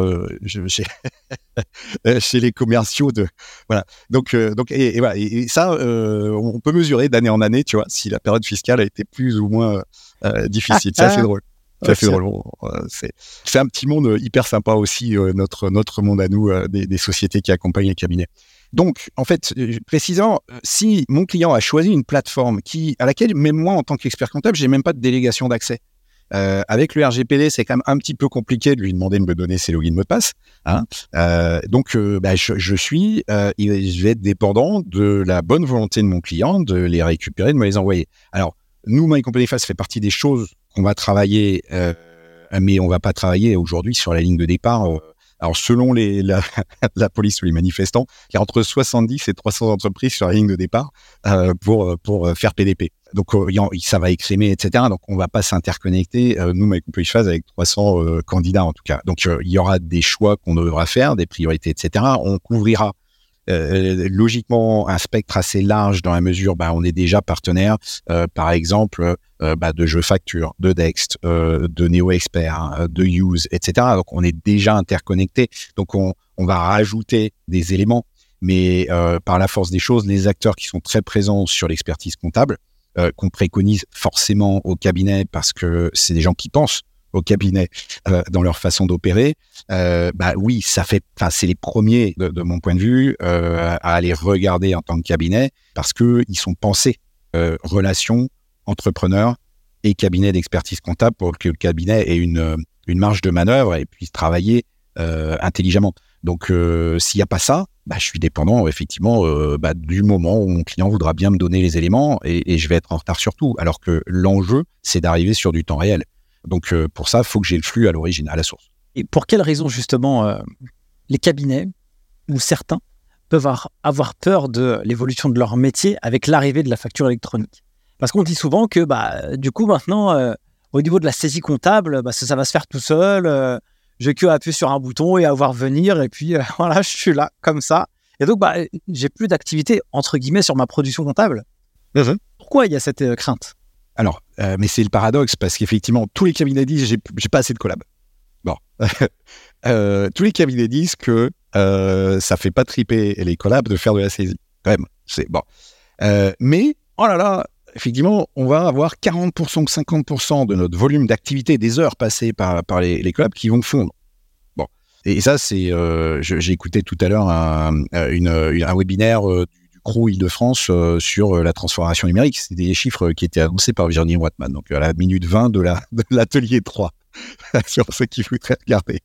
chez, chez les commerciaux de voilà. Donc donc et, voilà. Et, ça, on peut mesurer d'année en année, tu vois, si la période fiscale a été plus ou moins difficile. C'est assez drôle. Ça fait drôle. C'est un petit monde euh, hyper sympa aussi, euh, notre, notre monde à nous, euh, des, sociétés qui accompagnent les cabinets. Donc, en fait, précisément, si mon client a choisi une plateforme qui, à laquelle, même moi, en tant qu'expert comptable, j'ai même pas de délégation d'accès. Avec le RGPD, c'est quand même un petit peu compliqué de lui demander de me donner ses logins mot de passe. Hein. donc, bah, je, suis, je vais être dépendant de la bonne volonté de mon client de les récupérer, de me les envoyer. Alors, nous, My Company Face fait partie des choses qu'on va travailler, euh, mais on va pas travailler aujourd'hui sur la ligne de départ. Euh. alors, selon la, police ou les manifestants, il y a entre 70 et 300 entreprises sur la ligne de départ euh, pour faire PDP. Donc, ça va écrémer, etc. Donc, on va pas s'interconnecter, nous, My Company Face, avec 300 candidats en tout cas. Donc, il y aura des choix qu'on devra faire, des priorités, etc. On couvrira euh, logiquement un spectre assez large dans la mesure, bah, on est déjà partenaire, euh, par exemple, euh, bah, de jeux facture, de Dext, de Neo Expert, de Use, etc. Donc on est déjà interconnecté. Donc on, on va rajouter des éléments, mais par la force des choses, les acteurs qui sont très présents sur l'expertise comptable, qu'on préconise forcément au cabinet parce que c'est des gens qui pensent au cabinet euh, dans leur façon d'opérer, euh, bah oui, ça fait, enfin c'est les premiers de, mon point de vue euh, à aller regarder en tant que cabinet parce que ils sont pensés relations entrepreneurs et cabinet d'expertise comptable pour que le cabinet ait une une marge de manœuvre et puisse travailler intelligemment. Donc s'il n'y a pas ça, bah, je suis dépendant effectivement bah, du moment où mon client voudra bien me donner les éléments et, je vais être en retard sur tout. Alors que l'enjeu, c'est d'arriver sur du temps réel. Donc euh, pour ça, il faut que j'ai le flux à l'origine, à la source. Et pour quelles raisons justement euh, les cabinets ou certains peuvent avoir peur de l'évolution de leur métier avec l'arrivée de la facture électronique? Parce qu'on dit souvent que bah, du coup maintenant, euh, au niveau de la saisie comptable, bah, ça, va se faire tout seul. J'ai que appuyer sur un bouton et à voir venir et puis voilà, je suis là comme ça. Et donc bah, j'ai plus d'activité entre guillemets sur ma production comptable. Mmh Pourquoi il y a cette crainte? Alors, euh, mais c'est le paradoxe parce qu'effectivement, tous les cabinets disent j'ai, j'ai pas assez de collab. Bon, euh, tous les cabinets disent que euh, ça fait pas triper les collabs de faire de la saisie. Quand même, c'est bon. Euh, mais oh là là, effectivement, on va avoir 40% ou 50% de notre volume d'activité, des heures passées par, les, collabs qui vont fondre. Bon, et ça, c'est, j'ai écouté tout à l'heure un, un webinaire CRO Île-de-France euh, sur euh, la transformation numérique. C'est des chiffres qui étaient annoncés par Virginie Wattman, donc à la minute 20 de l'atelier la, 3, sur ce qu'il faudrait regarder.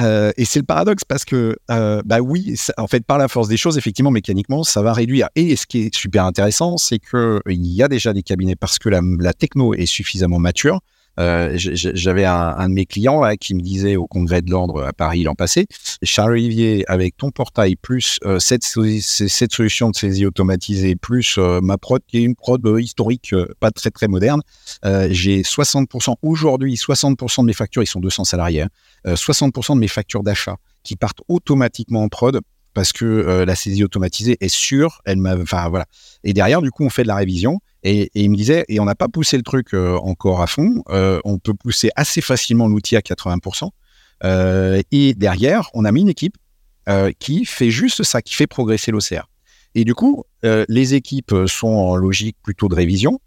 Euh, et c'est le paradoxe parce que, bah oui, en fait, par la force des choses, effectivement, mécaniquement, ça va réduire. Et ce qui est super intéressant, c'est qu'il y a déjà des cabinets parce que la techno est suffisamment mature euh, j'avais un, de mes clients qui me disait au congrès de l'ordre à Paris l'an passé, Charles Olivier, avec ton portail plus euh, cette, solution de saisie automatisée plus euh, ma prod qui est une prod historique, pas très très moderne, j'ai 60% aujourd'hui, 60% de mes factures, ils sont 200 salariés, 60% hein, de mes factures d'achat qui partent automatiquement en prod parce que la saisie automatisée est sûre. Enfin voilà. Et derrière, du coup, on fait de la révision. Et, il me disait, et on n'a pas poussé le truc euh, encore à fond, euh, on peut pousser assez facilement l'outil à 80%. Euh, et derrière, on a mis une équipe qui fait juste ça, qui fait progresser l'OCR. Et du coup, les équipes sont en logique plutôt de révision,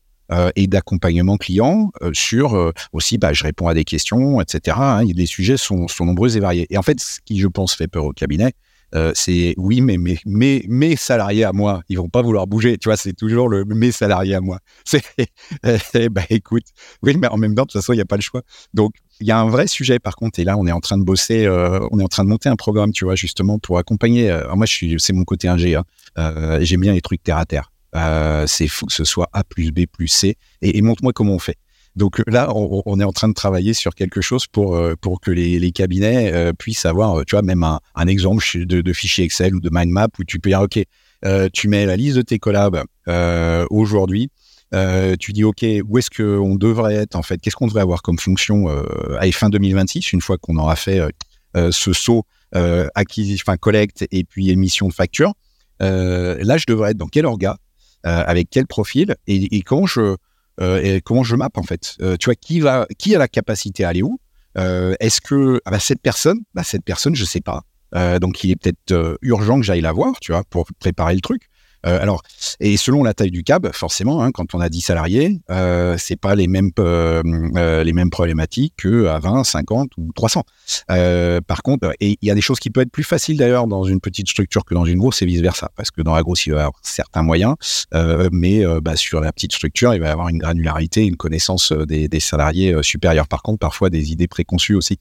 et d'accompagnement client sur aussi, bah, je réponds à des questions, etc. Hein, les sujets sont, nombreux et variés. Et en fait, ce qui, je pense, fait peur au cabinet, euh, c'est oui, mais mes, mes, mes salariés à moi, ils vont pas vouloir bouger. Tu vois, c'est toujours le mes salariés à moi. C'est, ben, écoute, oui, mais en même temps, de toute façon, il n'y a pas le choix. Donc, il y a un vrai sujet, par contre, et là, on est en train de bosser, euh, on est en train de monter un programme, tu vois, justement, pour accompagner. alors moi, je suis, c'est mon côté ingé. Hein. J'aime bien les trucs terre à terre. c'est faut que ce soit A plus B plus C. Et montre-moi comment on fait. Donc euh, là, on, est en train de travailler sur quelque chose pour euh, que les, cabinets euh, puissent avoir, tu vois, même un, exemple de, fichier Excel ou de mind map où tu peux dire, ok, tu mets la liste de tes collabs aujourd'hui. tu dis ok où est-ce qu'on devrait être en fait? Qu'est-ce qu'on devrait avoir comme fonction à fin 2026 une fois qu'on aura fait ce saut acquisition collecte et puis émission de facture là je devrais être dans quel orga avec quel profil et, quand je et comment je map en fait? Euh, tu vois, qui a la capacité à aller où? Euh, Est-ce que ah bah, cette personne, bah, cette personne, je sais pas. donc il est peut-être urgent que j'aille la voir, tu vois, pour préparer le truc. Euh, alors, et selon la taille du cab, forcément, hein, quand on a 10 salariés, euh, c'est pas les mêmes euh, euh, les mêmes problématiques que à 20, 50 ou 300. Euh, par contre, il y a des choses qui peuvent être plus faciles d'ailleurs dans une petite structure que dans une grosse, et vice versa, parce que dans la grosse, il va y avoir certains moyens, mais bah, sur la petite structure, il va y avoir une granularité, une connaissance des, salariés supérieurs. Par contre, parfois des idées préconçues aussi.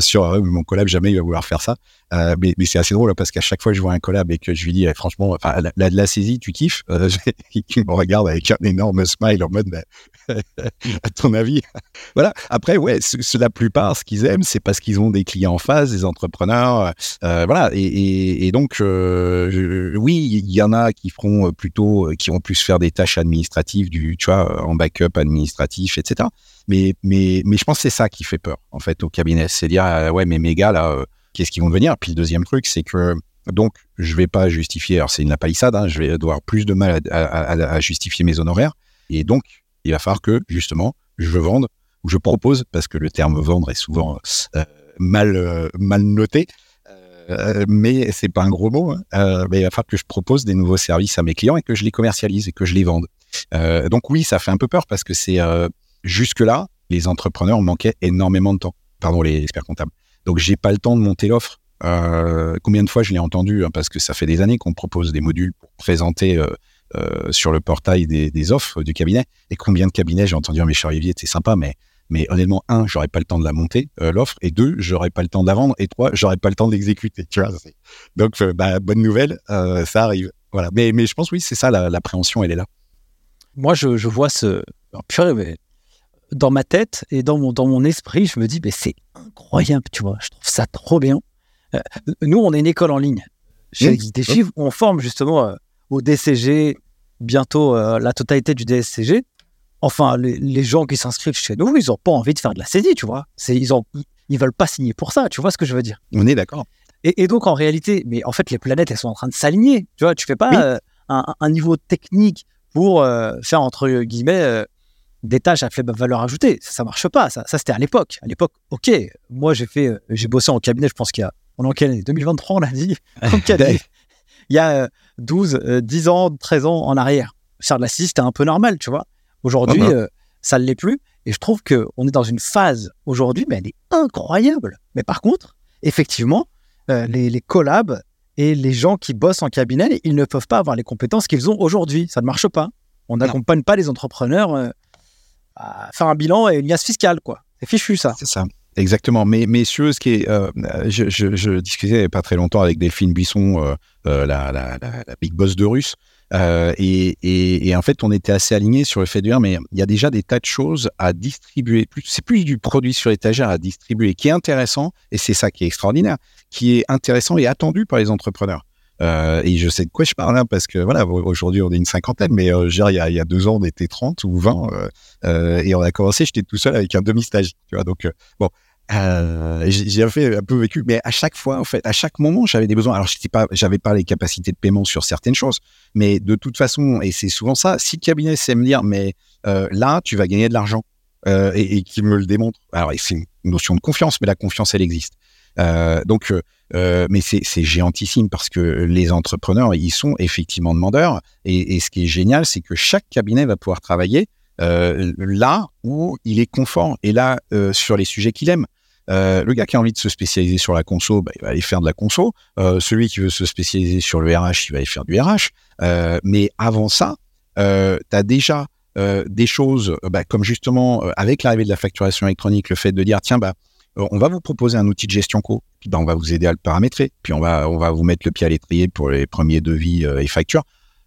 Sur mon collab, jamais il va vouloir faire ça. Euh, mais, c'est assez drôle hein, parce qu'à chaque fois que je vois un collab et que je lui dis, eh, franchement, enfin, la, la, saisie, tu kiffes? Il me regarde avec un énorme smile en mode, à ton avis? Voilà. Après, ouais, la plupart, ce qu'ils aiment, c'est parce qu'ils ont des clients en face, des entrepreneurs. voilà. Et, donc, oui, il y en a qui feront plutôt, qui vont plus faire des tâches administratives, du, tu vois, en backup administratif, etc. Mais, mais, mais je pense que c'est ça qui fait peur, en fait, au cabinet. C'est dire, euh, ouais, mais mes gars, là, euh, qu'est-ce qu'ils vont devenir Puis le deuxième truc, c'est que, donc, je vais pas justifier, alors c'est une palissade, hein, je vais avoir plus de mal à, justifier mes honoraires. Et donc, il va falloir que, justement, je vende ou je propose, parce que le terme vendre est souvent euh, mal, mal noté, euh, mais c'est pas un gros mot. Hein. mais il va falloir que je propose des nouveaux services à mes clients et que je les commercialise et que je les vende. donc oui, ça fait un peu peur parce que c'est Jusque-là, les entrepreneurs manquaient énormément de temps. Pardon, les experts comptables. Donc, j'ai pas le temps de monter l'offre. Euh, combien de fois je l'ai entendu hein, Parce que ça fait des années qu'on propose des modules pour présenter euh, euh, sur le portail des, offres du cabinet. Et combien de cabinets j'ai entendu Mais cher Olivier, c'est sympa, mais mais honnêtement, un, j'aurais pas le temps de la monter l'offre, et deux, j'aurais pas le temps de la et trois, j'aurais pas le temps de l'exécuter. Tu vois Donc, bah, bonne nouvelle, ça arrive. Voilà. Mais mais je pense oui, c'est ça l'appréhension, elle est là. Moi, je, vois ce. purée, mais dans ma tête et dans mon, dans mon esprit, je me dis, mais c'est incroyable, tu vois, je trouve ça trop bien. Euh, nous, on est une école en ligne. Chez des chiffres, on forme justement euh, au DCG, bientôt euh, la totalité du DSCG. Enfin, les, gens qui s'inscrivent chez nous, ils n'ont pas envie de faire de la saisie, tu vois. Ils ont, ils veulent pas signer pour ça, tu vois ce que je veux dire. On est d'accord. Et, donc, en réalité, mais en fait, les planètes, elles sont en train de s'aligner. Tu vois, tu fais pas un, un, niveau technique pour faire, entre guillemets, des tâches à faible valeur ajoutée. Ça, ça marche pas. Ça, ça c'était à l'époque. À l'époque, ok. Moi, j'ai fait, euh, j'ai bossé en cabinet. Je pense qu'il y a, on est en quelle année 2023, on l'a dit. il y a 12, euh, 10 euh, ans, 13 ans en arrière. Faire de la scie, c'était un peu normal, tu vois. Aujourd'hui, ça ne l'est plus. Et je trouve que on est dans une phase aujourd'hui, mais elle est incroyable. Mais par contre, effectivement, les, les collabs et les gens qui bossent en cabinet, ils ne peuvent pas avoir les compétences qu'ils ont aujourd'hui. Ça ne marche pas. On n'accompagne pas les entrepreneurs faire un bilan et une liasse fiscale, quoi. C'est fichu, ça. C'est ça. Exactement. Mais messieurs, ce qui est, euh, je, discutais pas très longtemps avec Delphine Buisson, euh, euh, la, big boss de Russe, et, et, et, en fait, on était assez alignés sur le fait de dire, mais il y a déjà des tas de choses à distribuer. C'est plus du produit sur l'étagère à distribuer, qui est intéressant, et c'est ça qui est extraordinaire, qui est intéressant et attendu par les entrepreneurs. Euh, et je sais de quoi je parle, hein, parce que voilà, aujourd'hui on est une cinquantaine, mais euh, y a, il y a deux ans on était 30 ou 20, euh, et on a commencé, j'étais tout seul avec un demi-stage, tu vois, donc bon, j'ai un peu vécu, mais à chaque fois, en fait, à chaque moment, j'avais des besoins. Alors, j'étais pas, j'avais pas les capacités de paiement sur certaines choses, mais de toute façon, et c'est souvent ça, si le cabinet sait me dire, mais là, tu vas gagner de l'argent, et, et qu'il me le démontre. Alors, c'est une notion de confiance, mais la confiance, elle existe. Donc, euh, euh, mais c'est géantissime parce que les entrepreneurs, ils sont effectivement demandeurs. Et, ce qui est génial, c'est que chaque cabinet va pouvoir travailler là où il est confort et là sur les sujets qu'il aime. Euh, le gars qui a envie de se spécialiser sur la conso, bah, il va aller faire de la conso. Euh, celui qui veut se spécialiser sur le RH, il va aller faire du RH. Euh, mais avant ça, euh, tu as déjà euh, des choses, euh, bah, comme justement euh, avec l'arrivée de la facturation électronique, le fait de dire, tiens, bah, euh, on va vous proposer un outil de gestion co, puis bah, on va vous aider à le paramétrer, puis on va, on va vous mettre le pied à l'étrier pour les premiers devis euh, et factures.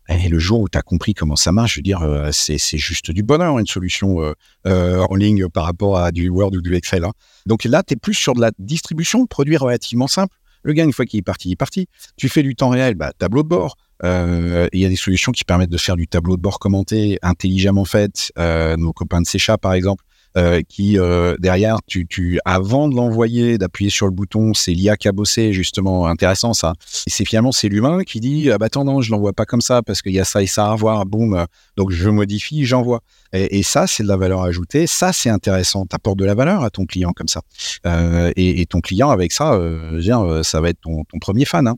Et le jour où tu as compris comment ça marche, je veux dire, euh, c'est juste du bonheur, une solution euh, euh, en ligne par rapport à du Word ou du Excel. hein. Donc là, tu es plus sur de la distribution de produits relativement simple. Le gars, une fois qu'il est parti, il est parti. Tu fais du temps réel, bah, tableau de bord. Euh, Il y a des solutions qui permettent de faire du tableau de bord commenté, intelligemment fait. Euh, nos copains de Secha, par exemple, euh, qui euh, derrière, tu, tu, avant de l'envoyer, d'appuyer sur le bouton, c'est l'IA qui a bossé, justement, intéressant ça. Et c'est finalement c'est l'humain qui dit, ah bah attends non, je l'envoie pas comme ça parce qu'il y a ça et ça à voir. Boum, donc je modifie, j'envoie. Et, et ça, c'est de la valeur ajoutée. Ça, c'est intéressant. T'apportes de la valeur à ton client comme ça. Euh, et, ton client avec ça, dire, ça va être ton, ton premier fan. Hein,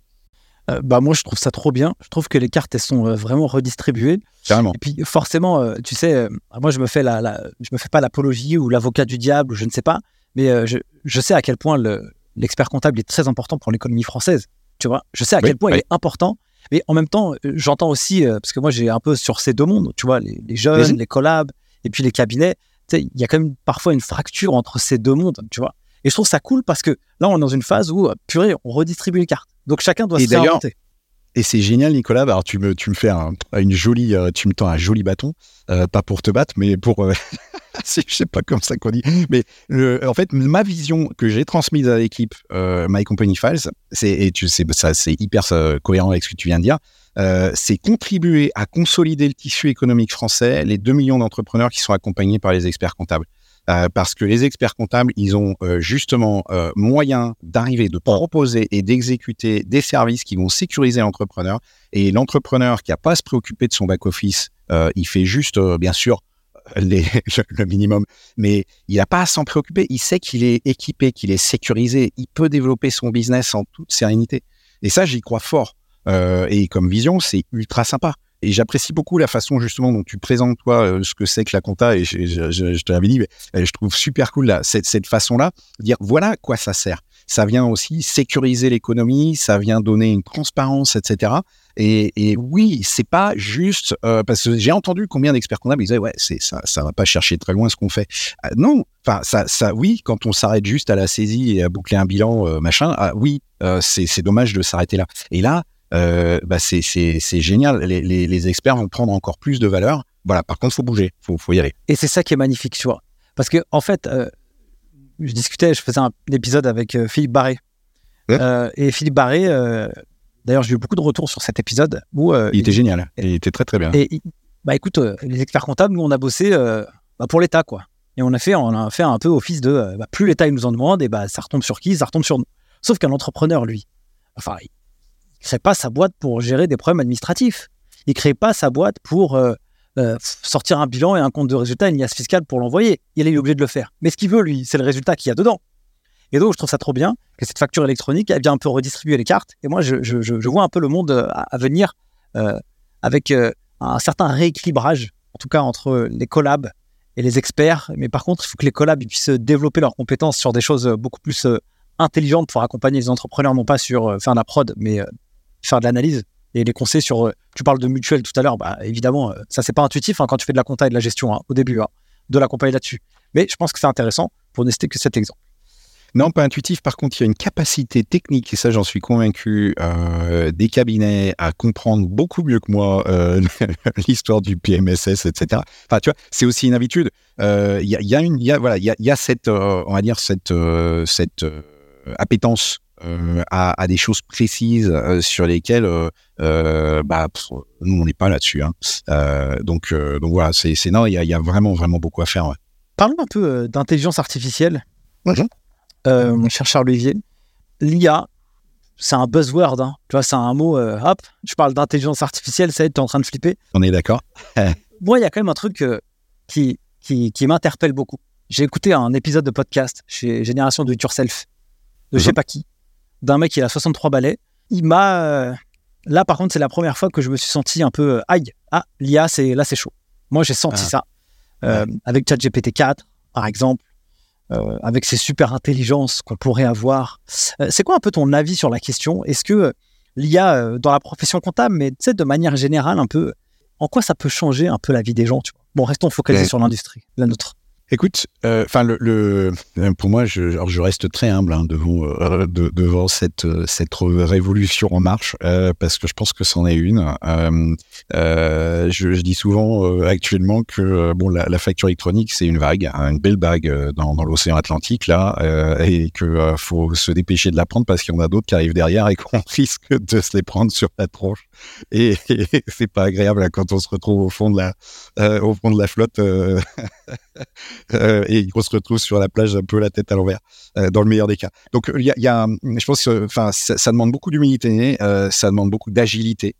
Euh, bah moi, je trouve ça trop bien. Je trouve que les cartes, elles sont euh, vraiment redistribuées. carrément. Et puis forcément, euh, tu sais, euh, moi je me fais la, la- je me fais pas l'apologie ou l'avocat du diable, ou je ne sais pas, mais je, je sais à quel point le- l'expert comptable est très important pour l'économie française. Tu vois, je sais à Oui, quel point il est important. Mais en même temps, j'entends aussi parce que moi j'ai un peu sur ces deux mondes, tu vois, les, les jeunes, les collabs et puis les cabinets. Tu sais, il y a quand même parfois une fracture entre ces deux mondes, tu vois? Et je trouve ça cool parce que là, on est dans une phase où, purée, on redistribue les cartes. Donc chacun doit Et se réinventer. Et c'est génial, Nicolas. Alors, tu me, tu me fais un- une jolie, euh, tu me tends un joli bâton, euh, pas pour te battre, mais pour, euh, je sais pas comme ça qu'on dit. Mais le- en fait, ma vision que j'ai transmise à l'équipe euh, My Company Files, c'est et tu sais, ça, c'est hyper cohérent avec ce que tu viens de dire. c'est contribuer à consolider le tissu économique français, les 2 millions d'entrepreneurs qui sont accompagnés par les experts comptables. Euh, parce que les experts comptables, ils ont euh, justement euh, moyen d'arriver, de proposer et d'exécuter des services qui vont sécuriser l'entrepreneur. Et l'entrepreneur qui n'a pas à se préoccuper de son back-office, il fait juste, bien sûr, le, minimum, mais il n'a pas à s'en préoccuper. Il sait qu'il est équipé, qu'il est sécurisé. Il peut développer son business en toute sérénité. Et ça, j'y crois fort. Et comme vision, c'est ultra sympa. Et j'apprécie beaucoup la façon justement dont tu présentes toi euh, ce que c'est que la compta. Et je, te l'avais dit, mais euh, je trouve super cool là, cette, façon-là, de dire voilà à quoi ça sert. Ça vient aussi sécuriser l'économie, ça vient donner une transparence, etc. Et, et oui, c'est pas juste euh, parce que j'ai entendu combien d'experts comptables ils disaient ouais, ça, ça va pas chercher très loin ce qu'on fait. Euh, non, enfin ça, ça, oui, quand on s'arrête juste à la saisie et à boucler un bilan, machin, ah, oui, c'est dommage de s'arrêter là. Et là, euh, bah c'est c'est c'est génial. Les, les, les experts vont prendre encore plus de valeur. Voilà. Par contre, faut bouger, faut faut y aller. Et c'est ça qui est magnifique, tu vois. Parce que, en fait, euh, je discutais, je faisais un épisode avec euh, Philippe Barré. Ouais. Et Philippe Barré, d'ailleurs, j'ai eu beaucoup de retours sur cet épisode où. Il était génial. Il était très très bien. Et, il- bah écoute, les experts comptables, nous, on a bossé bah, pour l'État, quoi. Et on a fait, on a fait un peu office de bah, plus l'État il nous en demande, et bah ça retombe sur qui? Ça retombe sur nous. Sauf qu'un entrepreneur, lui, enfin, il crée pas sa boîte pour gérer des problèmes administratifs. Il crée pas sa boîte pour euh, euh, sortir un bilan et un compte de résultat, une liasse fiscale pour l'envoyer. Il est obligé de le faire. Mais ce qu'il veut, lui, c'est le résultat qu'il y a dedans. Et donc, je trouve ça trop bien que cette facture électronique, elle vient un peu redistribuer les cartes. Et moi, je, vois un peu le monde euh, à, venir avec un certain rééquilibrage, en tout cas entre les collabs et les experts. Mais par contre, il faut que les collabs puissent développer leurs compétences sur des choses beaucoup plus intelligentes pour accompagner les entrepreneurs, non pas sur faire la prod, mais faire de l'analyse et les conseils sur. euh, tu parles de mutuelle tout à l'heure, bah, évidemment, euh, ça c'est pas intuitif hein, quand tu fais de la compta et de la gestion hein, au début, hein, de l'accompagner là-dessus. Mais je pense que c'est intéressant pour ne citer que cet exemple. Non, pas intuitif. Par contre, il y a une capacité technique, et ça, j'en suis convaincu, euh, des cabinets à comprendre beaucoup mieux que moi l'histoire du PMSS, etc. Enfin, tu vois, c'est aussi une habitude. Il y, a, voilà, il y a, cette, on va dire cette, cette appétence à, à des choses précises euh, sur lesquelles, euh, euh, bah, pff, nous, on n'est pas là-dessus. Hein. Euh, donc, euh, donc voilà, c'est, non, il y a, il y a vraiment, vraiment beaucoup à faire. ouais. Parlons un peu euh, d'intelligence artificielle. Euh, mon cher Charles Olivier, l'IA, c'est un buzzword. hein. Tu vois, c'est un mot. euh, hop, je parle d'intelligence artificielle, ça y est, tu es en train de flipper. On est d'accord Moi, il y a quand même un truc euh, qui, qui, qui m'interpelle beaucoup. J'ai écouté un épisode de podcast chez Génération Do It Yourself, de je sais Mhm. pas qui, d'un mec qui a 63 balais. Il m'a. euh, Là, par contre, c'est la première fois que je me suis senti un peu. euh, aïe, ah, l'IA, c'est, là, c'est chaud. Moi, j'ai senti Ah. ça. Euh, Avec ChatGPT 4, par exemple. euh, avec ces super intelligences qu'on pourrait avoir. Euh, c'est quoi un peu ton avis sur la question? Est-ce que l'IA dans la profession comptable, mais tu sais, de manière générale, un peu, en quoi ça peut changer un peu la vie des gens tu vois? Bon, restons focalisés Ouais. sur l'industrie, la nôtre. Écoute, enfin le, le- pour moi, je, reste très humble hein, devant euh, cette euh, révolution en marche euh, parce que je pense que c'en est une. Euh, euh, je, dis souvent euh, actuellement que euh, bon la, facture électronique c'est une vague, hein, une belle vague euh, dans, l'océan Atlantique là, euh, et que euh, faut se dépêcher de la prendre parce qu'il y en a d'autres qui arrivent derrière et qu'on risque de se les prendre sur la tronche. Et, et c'est pas agréable hein, quand on se retrouve au fond de la euh, flotte. euh, euh, et qu'on se retrouve sur la plage un peu la tête à l'envers, dans le meilleur des cas. Donc il y a, je pense, que, ça, demande beaucoup d'humilité, ça demande beaucoup d'agilité.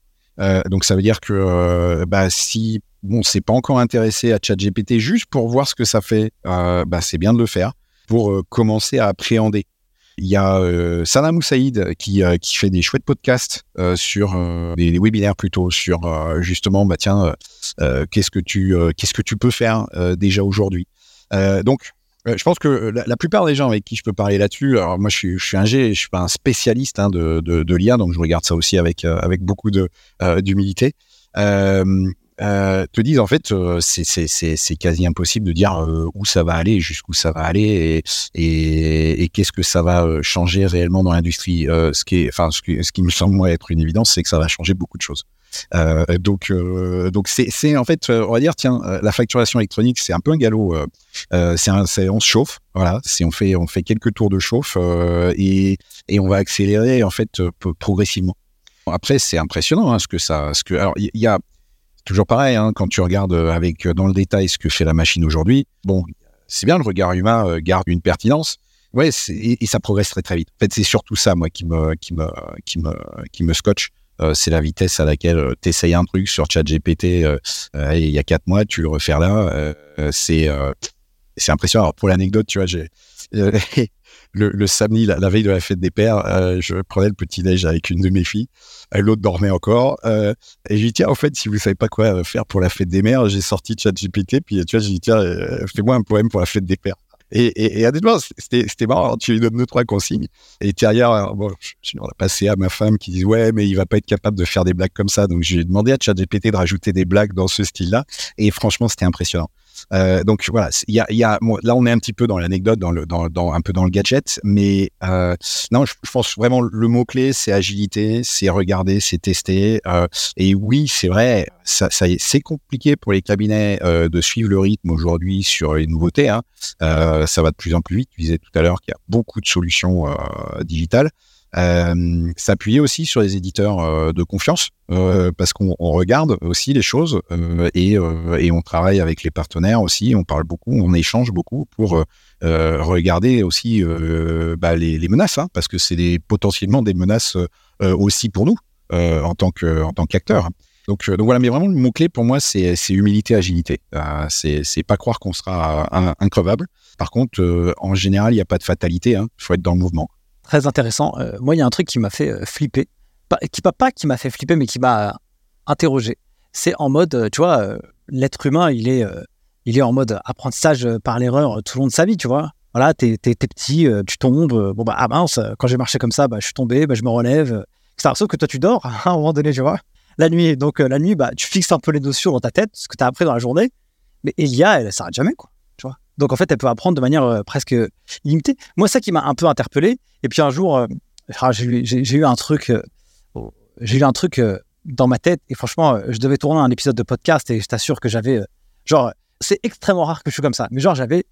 Donc ça veut dire que bah, si bon, c'est pas encore intéressé à ChatGPT juste pour voir ce que ça fait, bah, c'est bien de le faire pour commencer à appréhender. Il y a euh, Sana Moussaïd qui, euh, qui fait des chouettes podcasts euh, sur euh, des, webinaires plutôt sur justement bah tiens qu'est-ce que tu qu'est-ce que tu peux faire déjà aujourd'hui. Donc je pense que la, plupart des gens avec qui je peux parler là-dessus, alors moi je suis, je suis un G, je suis pas un spécialiste hein, de, de, de l'IA, donc je regarde ça aussi avec avec beaucoup d'humilité. Euh, te disent en fait euh, c'est quasi impossible de dire euh, où ça va aller, jusqu'où ça va aller et qu'est-ce que ça va euh, changer réellement dans l'industrie. Ce qui est enfin ce qui me semble moi être une évidence, c'est que ça va changer beaucoup de choses. Donc donc c'est en fait on va dire tiens la facturation électronique c'est un peu un galop. C'est on se chauffe, voilà. C'est on fait on fait quelques tours de chauffe et et on va accélérer en fait progressivement. Après c'est impressionnant hein, ce que ça, ce que alors il y a toujours pareil hein, quand tu regardes euh, avec euh, dans le détail ce que fait la machine aujourd'hui. Bon, c'est bien le regard humain euh, garde une pertinence. Ouais, et, ça progresse très très vite. En fait, c'est surtout ça moi qui me qui me qui me qui me scotche. C'est la vitesse à laquelle tu essayes un truc sur ChatGPT euh, il y a quatre mois, tu le refais là. c'est c'est impressionnant. Alors, pour l'anecdote, tu vois, j'ai le, samedi, la, veille de la fête des pères, euh, je prenais le petit déj avec une de mes filles. Euh, L'autre dormait encore. Euh, et j'ai dit, tiens, en fait, si vous savez pas quoi faire pour la fête des mères, j'ai sorti ChatGPT. Puis, tu vois, j'ai dit, tiens, euh, fais-moi un poème pour la fête des pères. Et, et, et honnêtement, c'était marrant. Tu lui donnes deux, trois consignes. Et derrière, euh, bon, je, je l'ai passé à ma femme qui dit, ouais, mais il va pas être capable de faire des blagues comme ça. Donc, j'ai demandé à ChatGPT de rajouter des blagues dans ce style-là. Et franchement, c'était impressionnant. Euh, donc voilà, il y a, y a là on est un petit peu dans l'anecdote, un peu dans le gadget, mais euh, non, je, pense vraiment le mot clé c'est agilité, c'est regarder, c'est tester. Euh, et oui, c'est vrai, c'est compliqué pour les cabinets de suivre le rythme aujourd'hui sur les nouveautés. Hein. Ça va de plus en plus vite. Tu disais tout à l'heure qu'il y a beaucoup de solutions digitales. Euh, s'appuyer aussi sur les éditeurs euh, de confiance euh, parce qu'on on regarde aussi les choses et, et on travaille avec les partenaires aussi, on parle beaucoup, on échange beaucoup pour regarder aussi bah, les, les menaces hein, parce que c'est des, potentiellement des menaces aussi pour nous en tant que en tant qu'acteurs. Donc, donc voilà, mais vraiment le mot clé pour moi c'est humilité, agilité. Euh, c'est pas croire qu'on sera increvable. Par contre, euh, en général, il n'y a pas de fatalité. Il faut être dans le mouvement. Très intéressant. Euh, moi, il y a un truc qui m'a fait euh, flipper. Pas, qui, pas, pas qui m'a fait flipper, mais qui m'a euh, interrogé. C'est en mode, tu vois, l'être humain, il est, il est en mode apprentissage par l'erreur tout le long de sa vie, tu vois. Voilà, t'es, petit, tu tombes, bon bah, ah mince, quand j'ai marché comme ça, bah, je suis tombé, bah, je me relève, etc. Sauf que toi, tu dors à un moment donné, tu vois. La nuit, donc la nuit, bah, tu fixes un peu les notions dans ta tête, ce que tu as appris dans la journée, mais Elia, elle s'arrête jamais, quoi. Donc en fait, elle peut apprendre de manière euh, presque illimitée. Moi, ça qui m'a un peu interpellé, et puis un jour, euh, ah, j'ai eu- un truc, euh, j'ai eu un truc dans ma tête et franchement, je devais tourner un épisode de podcast et je t'assure que j'avais, genre, c'est extrêmement rare que je suis comme ça, mais genre, j'avais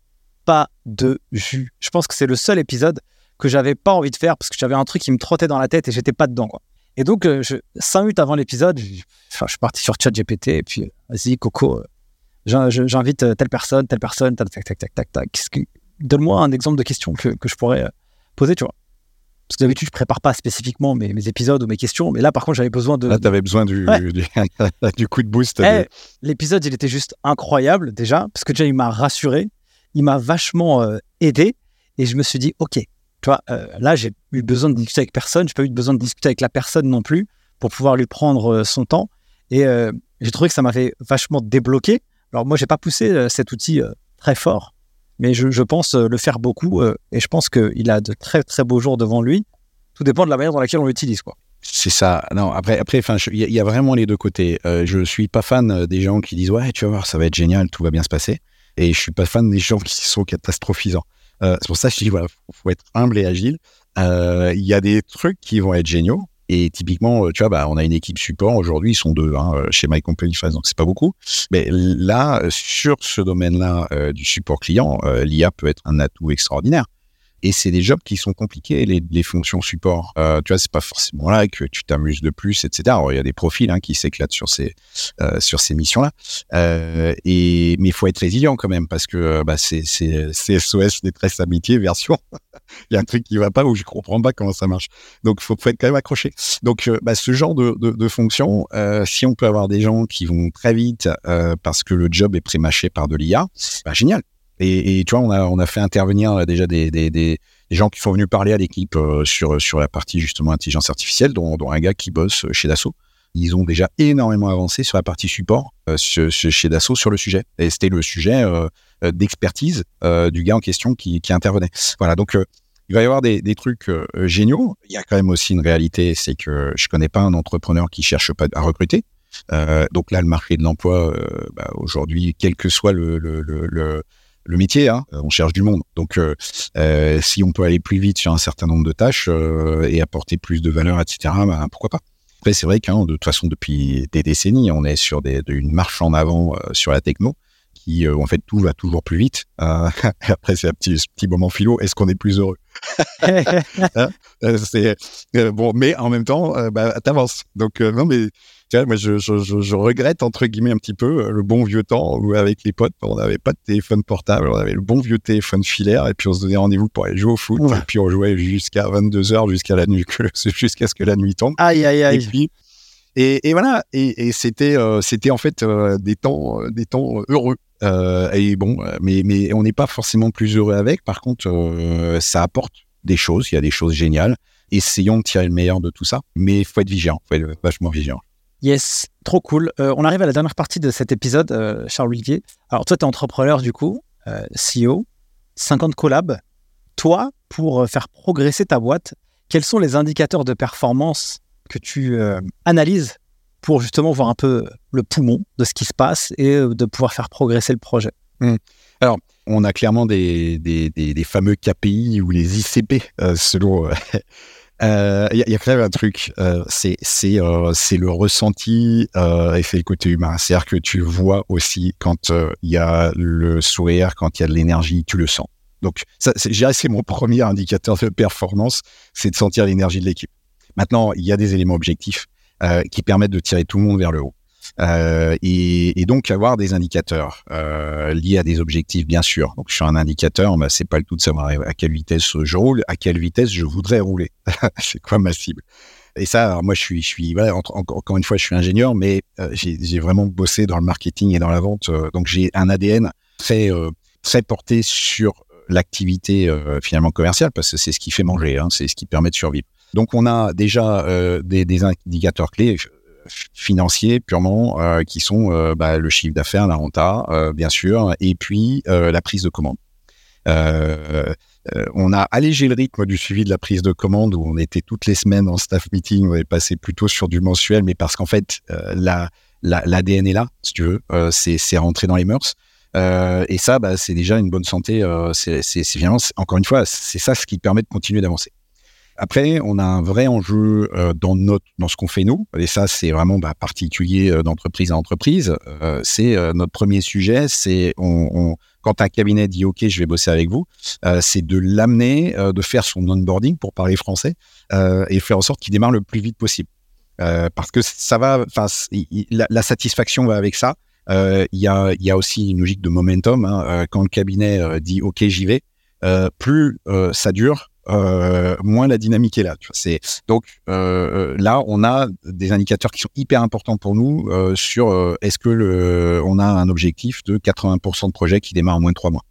pas de jus. Je pense que c'est le seul épisode que j'avais pas envie de faire parce que j'avais un truc qui me trottait dans la tête et j'étais pas dedans. Et donc, je, cinq minutes avant l'épisode, enfin, je suis parti sur ChatGPT et puis, vas-y, Coco, je- j'invite euh, telle personne, telle personne, tac, tac, tac, tac, tac, tac. Donne-moi un exemple de question que, que je pourrais euh, poser, tu vois. Parce que d'habitude, je prépare pas spécifiquement mes, mes épisodes ou mes questions, mais là, par contre, j'avais besoin de. Là, tu avais besoin du, Ouais. du, du coup de boost. de- Eh, L'épisode, il était juste incroyable déjà, parce que déjà, il m'a rassuré, il m'a vachement euh, aidé, et je me suis dit, ok, tu vois, euh, là, j'ai eu besoin de discuter avec personne, j'ai pas eu besoin de discuter avec la personne non plus pour pouvoir lui prendre son temps, et euh, j'ai trouvé que ça m'avait vachement débloqué. Alors moi, j'ai pas poussé euh, cet outil euh, très fort, mais je, pense le faire beaucoup et je pense qu'il a de très très beaux jours devant lui. Tout dépend de la manière dans laquelle on l'utilise, quoi. C'est ça. Non, après, après, enfin, il y, a vraiment les deux côtés. Euh, je suis pas fan des gens qui disent ouais, tu vas voir, ça va être génial, tout va bien se passer. Et je suis pas fan des gens qui sont catastrophisants. Euh, c'est pour ça que je dis voilà, faut, être humble et agile. Il y a des trucs qui vont être géniaux. Et typiquement, tu vois, bah, on a une équipe support aujourd'hui, ils sont deux hein, chez My Company Phase, donc c'est pas beaucoup. Mais là, sur ce domaine-là du support client, l'IA peut être un atout extraordinaire. Et c'est des jobs qui sont compliqués, les, les fonctions support. Euh, tu vois, c'est pas forcément là que tu t'amuses de plus, etc. Il y a des profils hein, qui s'éclatent sur ces euh, sur ces missions-là. Euh, et mais il faut être résilient quand même parce que euh, bah, c'est c'est SOS détresse amitié version. il y a un truc qui va pas où je comprends pas comment ça marche. Donc, faut, faut, être quand même accroché. Donc, euh, bah, ce genre de, de, de fonction, euh, si on peut avoir des gens qui vont très vite parce que le job est prémâché par de l'IA, bah, génial. Et, tu vois, on a, on a fait intervenir euh, déjà des, des, gens qui sont venus parler à l'équipe euh, sur, sur la partie justement intelligence artificielle, dont, un gars qui bosse chez Dassault. Ils ont déjà énormément avancé sur la partie support euh, chez Dassault sur le sujet. Et c'était le sujet d'expertise du gars en question qui, intervenait. Voilà, donc il va y avoir des, trucs géniaux. Il y a quand même aussi une réalité, c'est que je connais pas un entrepreneur qui cherche pas à recruter. Euh, donc là, le marché de l'emploi, bah, aujourd'hui, quel que soit le métier, hein, on cherche du monde. Donc, euh, euh, si on peut aller plus vite sur un certain nombre de tâches euh, et apporter plus de valeur, etc., ben, pourquoi pas c'est vrai qu'en de toute façon, depuis des décennies, on est sur des, une marche en avant sur la techno qui, en fait, tout va toujours plus vite. après, c'est un petit, petit moment philo. Est-ce qu'on est plus heureux? Hein C'est bon, mais en même temps, bah, t'avances. Donc, non, mais moi, je, je, je, regrette, entre guillemets, un petit peu euh, le bon vieux temps où, avec les potes, on n'avait pas de téléphone portable, on avait le bon vieux téléphone filaire, et puis on se donnait rendez-vous pour aller jouer au foot, et puis on jouait jusqu'à 22h, jusqu'à la nuit, jusqu'à ce que la nuit tombe. Aïe, aïe, aïe. Et puis, et, et voilà, et, et c'était, euh, c'était en fait euh, des temps, des temps heureux. Et bon, mais, mais on n'est pas forcément plus heureux avec. Par contre, ça apporte des choses. Il y a des choses géniales. Essayons de tirer le meilleur de tout ça, mais il faut être vigilant, il faut être vachement vigilant. Yes, trop cool. Euh, on arrive à la dernière partie de cet épisode, euh, Charles-Olivier. Alors, toi, tu es entrepreneur du coup, euh, CEO, 50 collabs. Toi, pour faire progresser ta boîte, quels sont les indicateurs de performance que tu analyses pour justement voir un peu le poumon de ce qui se passe et de pouvoir faire progresser le projet mmh. Alors, on a clairement des, fameux KPI ou les ICP selon il euh, y, y, a quand même un truc, euh, c'est euh, le ressenti euh, et c'est le côté humain. C'est-à-dire que tu vois aussi quand il y a le sourire, quand il y a de l'énergie, tu le sens. Donc, c'est mon premier indicateur de performance, c'est de sentir l'énergie de l'équipe. Maintenant, il y a des éléments objectifs qui permettent de tirer tout le monde vers le haut. Euh, et, donc avoir des indicateurs euh, liés à des objectifs, bien sûr. Donc sur un indicateur, bah, c'est pas le tout de savoir à quelle vitesse je roule, à quelle vitesse je voudrais rouler. c'est quoi ma cible? Et ça, moi je suis, voilà, encore une fois, je suis ingénieur, mais euh, j'ai vraiment bossé dans le marketing et dans la vente, euh, donc j'ai un ADN très euh, très porté sur l'activité finalement commerciale parce que c'est ce qui fait manger, hein, c'est ce qui permet de survivre. Donc on a déjà des, des indicateurs clés financiers purement euh, qui sont euh, bah, le chiffre d'affaires, la renta, euh, bien sûr, et puis la prise de commande. on a allégé le rythme du suivi de la prise de commande où on était toutes les semaines en staff meeting, on est passé plutôt sur du mensuel, mais parce qu'en fait, la, l'ADN est là, si tu veux, c'est, rentré dans les mœurs. et ça, bah, c'est déjà une bonne santé. c'est finalement, encore une fois, c'est ça ce qui permet de continuer d'avancer. Après, on a un vrai enjeu euh, dans notre dans ce qu'on fait nous, et ça c'est vraiment bah, particulier euh, d'entreprise à entreprise. Euh, c'est notre premier sujet, c'est quand un cabinet dit OK, je vais bosser avec vous, c'est de l'amener, de faire son onboarding pour parler français et faire en sorte qu'il démarre le plus vite possible. parce que ça va, enfin la, satisfaction va avec ça. Il y, a, y a aussi une logique de momentum. Hein. quand le cabinet dit OK, j'y vais, plus ça dure, euh, moins la dynamique est là. C'est donc euh, là, on a des indicateurs qui sont hyper importants pour nous euh, sur euh, est-ce que on a un objectif de 80% de projets qui démarrent en moins de trois mois.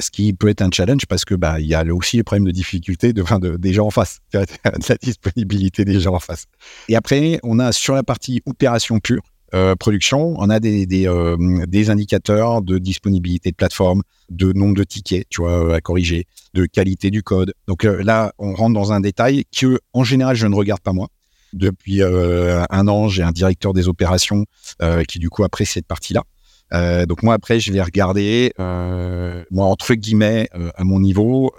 Ce qui peut être un challenge parce que bah il y a aussi le problème de difficulté de des gens en face, de la disponibilité des gens en face. Et après, on a sur la partie opération pure, euh, production, on a des, euh, des, indicateurs de disponibilité de plateforme, de nombre de tickets, tu vois, à corriger, de qualité du code. Donc euh, là, on rentre dans un détail que, en général, je ne regarde pas moi. Depuis un an, j'ai un directeur des opérations qui, du coup, apprécie cette partie-là. Euh, donc moi après je vais regarder euh, moi entre guillemets euh, à mon niveau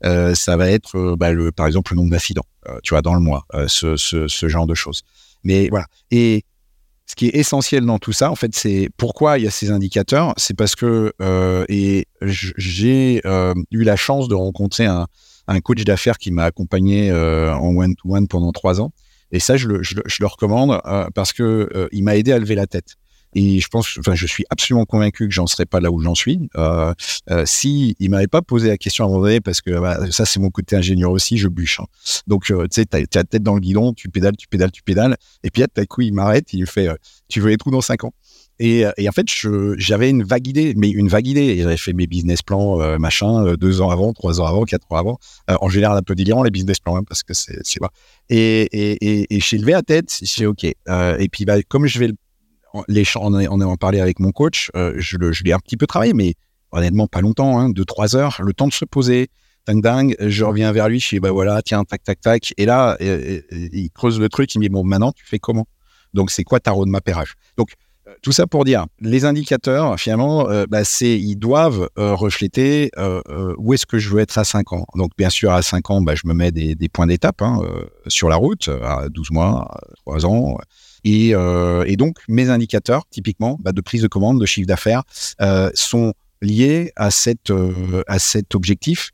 ça va être bah, le par exemple le nombre d'accidents tu vois dans le mois ce, ce, ce, genre de choses mais voilà et ce qui est essentiel dans tout ça en fait c'est pourquoi il y a ces indicateurs. C'est parce que et j'ai eu la chance de rencontrer un, coach d'affaires qui m'a accompagné en one to one pendant trois ans. Et ça je le, je le recommande parce que il m'a aidé à lever la tête et je pense, enfin, je suis absolument convaincu que j'en serais pas là où j'en suis. Euh, euh, si il m'avait pas posé la question à un moment donné, parce que bah, ça c'est mon côté ingénieur aussi, je bûche. Hein. Donc euh, tu sais, t'as la tête dans le guidon, tu pédales, tu pédales, tu pédales, et puis à coup il m'arrête, il fait, euh, tu veux les trous dans cinq ans? Et, euh, et, en fait, j'avais une vague idée, mais une vague idée. J'avais fait mes business plans, machin, deux ans avant, trois ans avant, quatre ans avant. en général, un peu délirant les business plans, hein, parce que c'est pas. Et j'ai levé la tête, j'ai ok. et puis, bah, comme je vais le les on, en a parlé avec mon coach, euh, je, je l'ai un petit peu travaillé, mais honnêtement, pas longtemps, hein, deux, trois heures, le temps de se poser, ding ding, je reviens vers lui, je dis, bah voilà, tiens, tac, tac, tac. Et là, euh, euh, il creuse le truc, il me dit, bon, maintenant, tu fais comment? Donc, c'est quoi ta roadmap RH Donc, tout ça pour dire, les indicateurs, finalement, bah, c'est, ils doivent refléter où est-ce que je veux être à 5 ans. Donc, bien sûr, à 5 ans, bah, je me mets des, des points d'étape hein, sur la route, à 12 mois, à 3 ans, euh, et, donc, mes indicateurs, typiquement, bah, de prise de commande, de chiffre d'affaires, euh, sont liés à, euh, cet objectif.